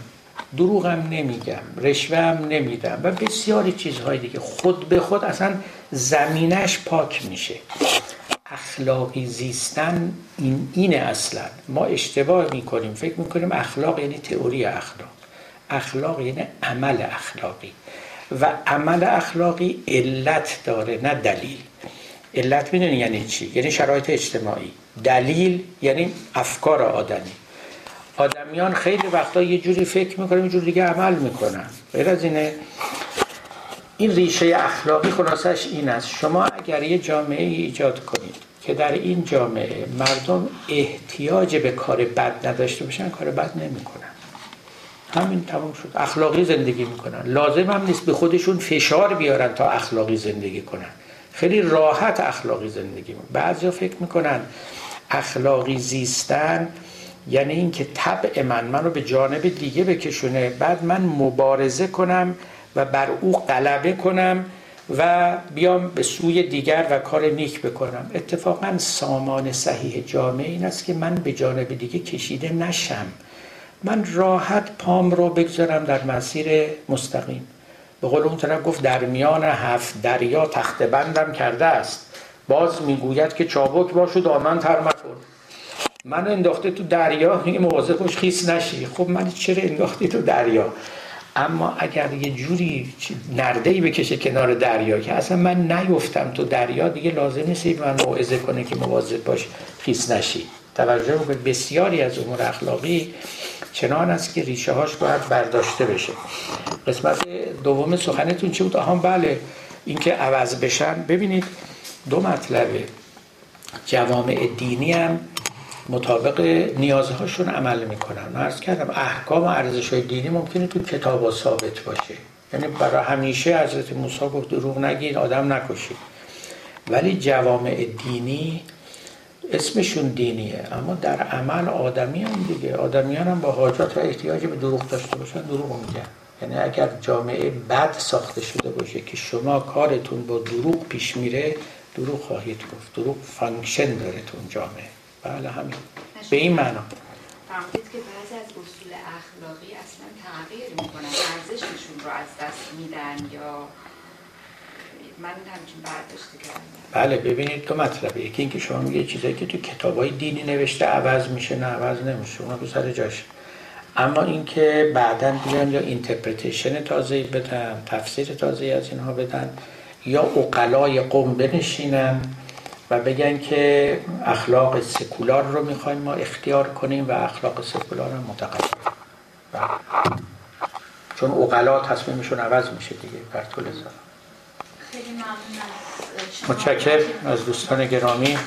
دروغم نمیگم. رشوهم نمیدم. و بسیاری چیزهای دیگه. خود به خود اصلا زمینش پاک میشه. اخلاقی زیستن این اینه اصلا. ما اشتباه می‌کنیم. فکر می‌کنیم اخلاق یعنی تئوری اخلاق. اخلاق یعنی عمل اخلاقی. و عمل اخلاقی علت داره نه دلیل. علت می‌دونی یعنی چی؟ یعنی شرایط اجتماعی. دلیل یعنی افکار آدمی. آدمیان خیلی وقتا یه جوری فکر می‌کنن یه جوری دیگه عمل می‌کنن. غیر از اینه این ریشه اخلاقی خلاصش این است. شما اگر یه جامعه ای ایجاد کنید که در این جامعه مردم احتیاج به کار بد نداشته باشن کار بد نمی‌کنن. همین تمام شد. اخلاقی زندگی می‌کنن. لازم هم نیست به خودشون فشار بیارن تا اخلاقی زندگی کنن. خیلی راحت اخلاقی زندگی می‌کنن. بعضی فکر می‌کنن اخلاقی زیستن یعنی اینکه طبع من منو به جانب دیگه بکشونه بعد من مبارزه کنم و بر او غلبه کنم و بیام به سوی دیگر و کار نیک بکنم. اتفاقا سامان صحیح جامعه این است که من به جانب دیگه کشیده نشم. من راحت پام رو بگذارم در مسیر مستقیم. به قول اون طرف گفت در میان هفت دریا تخت بندم کرده است. باز می‌گوید که چابک باشو دامن تر مکن. من انداخته تو دریا این مواظب باش خیس نشی. خب من چرا انداختی تو دریا؟ اما اگر یه جوری نرده ای بکشه کنار دریا که اصلا من نیفتم تو دریا دیگه لازم نیست من موعظه کنه که مواظب باش خیس نشی. توجه به بسیاری از امور اخلاقی چنان است که ریشه هاش باید برداشته بشه. قسمت دوم سخنتون چی بود؟ آها بله اینکه عوض بشن. ببینید دو مطلبه جوامع دینی هم مطابق نیازهاشون عمل می‌کنن. عرض کردم احکام و ارزش های دینی ممکنه تو کتاب ها ثابت باشه. یعنی برای همیشه حضرت موسی گفت دروغ نگید آدم نکشید. ولی جوامع دینی اسمشون دینیه اما در عمل آدمی هم دیگه. آدمیان هم با حاجات و احتیاجی به دروغ داشته باشن دروغ میگن. یعنی اگر جامعه بد ساخته شده باشه که شما کارتون با دروغ پیش میره دروغ خواهید گفت. دروغ function داره تو جامعه. بله همین. به این معنا. فرمودید که بعضی از اصول اخلاقی اصلا تغییر می‌کنن ارزششون رو از دست میدن یا من همچین برداشتی کردم. بله ببینید تو مطلبه یکی اینکه شما میگه چیزایی که تو کتابای دینی نوشته عوض میشه نه عوض نمیشه. اونا تو سر جاش. اما اینکه بعدا بیان یا interpretation تازه بدن تفسیر تازه از اینها بدن یا اقلای قوم بنشینن و بگن که اخلاق سکولار رو می‌خوایم ما اختیار کنیم و اخلاق سکولار هم متقبل چون اقلا تصمیمشون عوض میشه دیگه در طول زمان. خیلی ممنون متشکر از دوستان گرامی.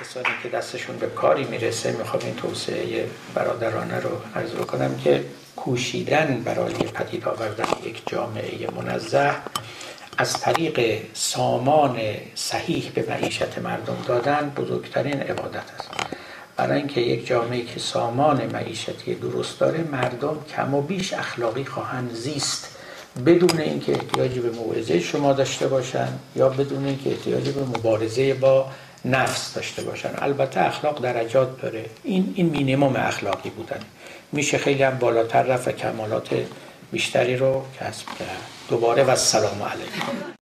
کسانی که دستشون به کاری می‌رسه می‌خوام این توسعه برادرانه رو عرض بکنم که کوشیدن برای پدید آوردن یک جامعه منزه از طریق سامان صحیح به معیشت مردم دادن بزرگترین عبادت است. برای اینکه یک جامعه که سامان معیشتی درست داره مردم کم و بیش اخلاقی خواهند زیست. بدون اینکه احتیاجی به موعظه شما داشته باشن یا بدون اینکه احتیاجی به مبارزه با نفس داشته باشن البته اخلاق درجات داره. این این مینیمم اخلاقی بودن. میشه خیلی هم بالاتر رفت. کمالات بیشتری رو کسب کرد. دوباره و سلام علیکم.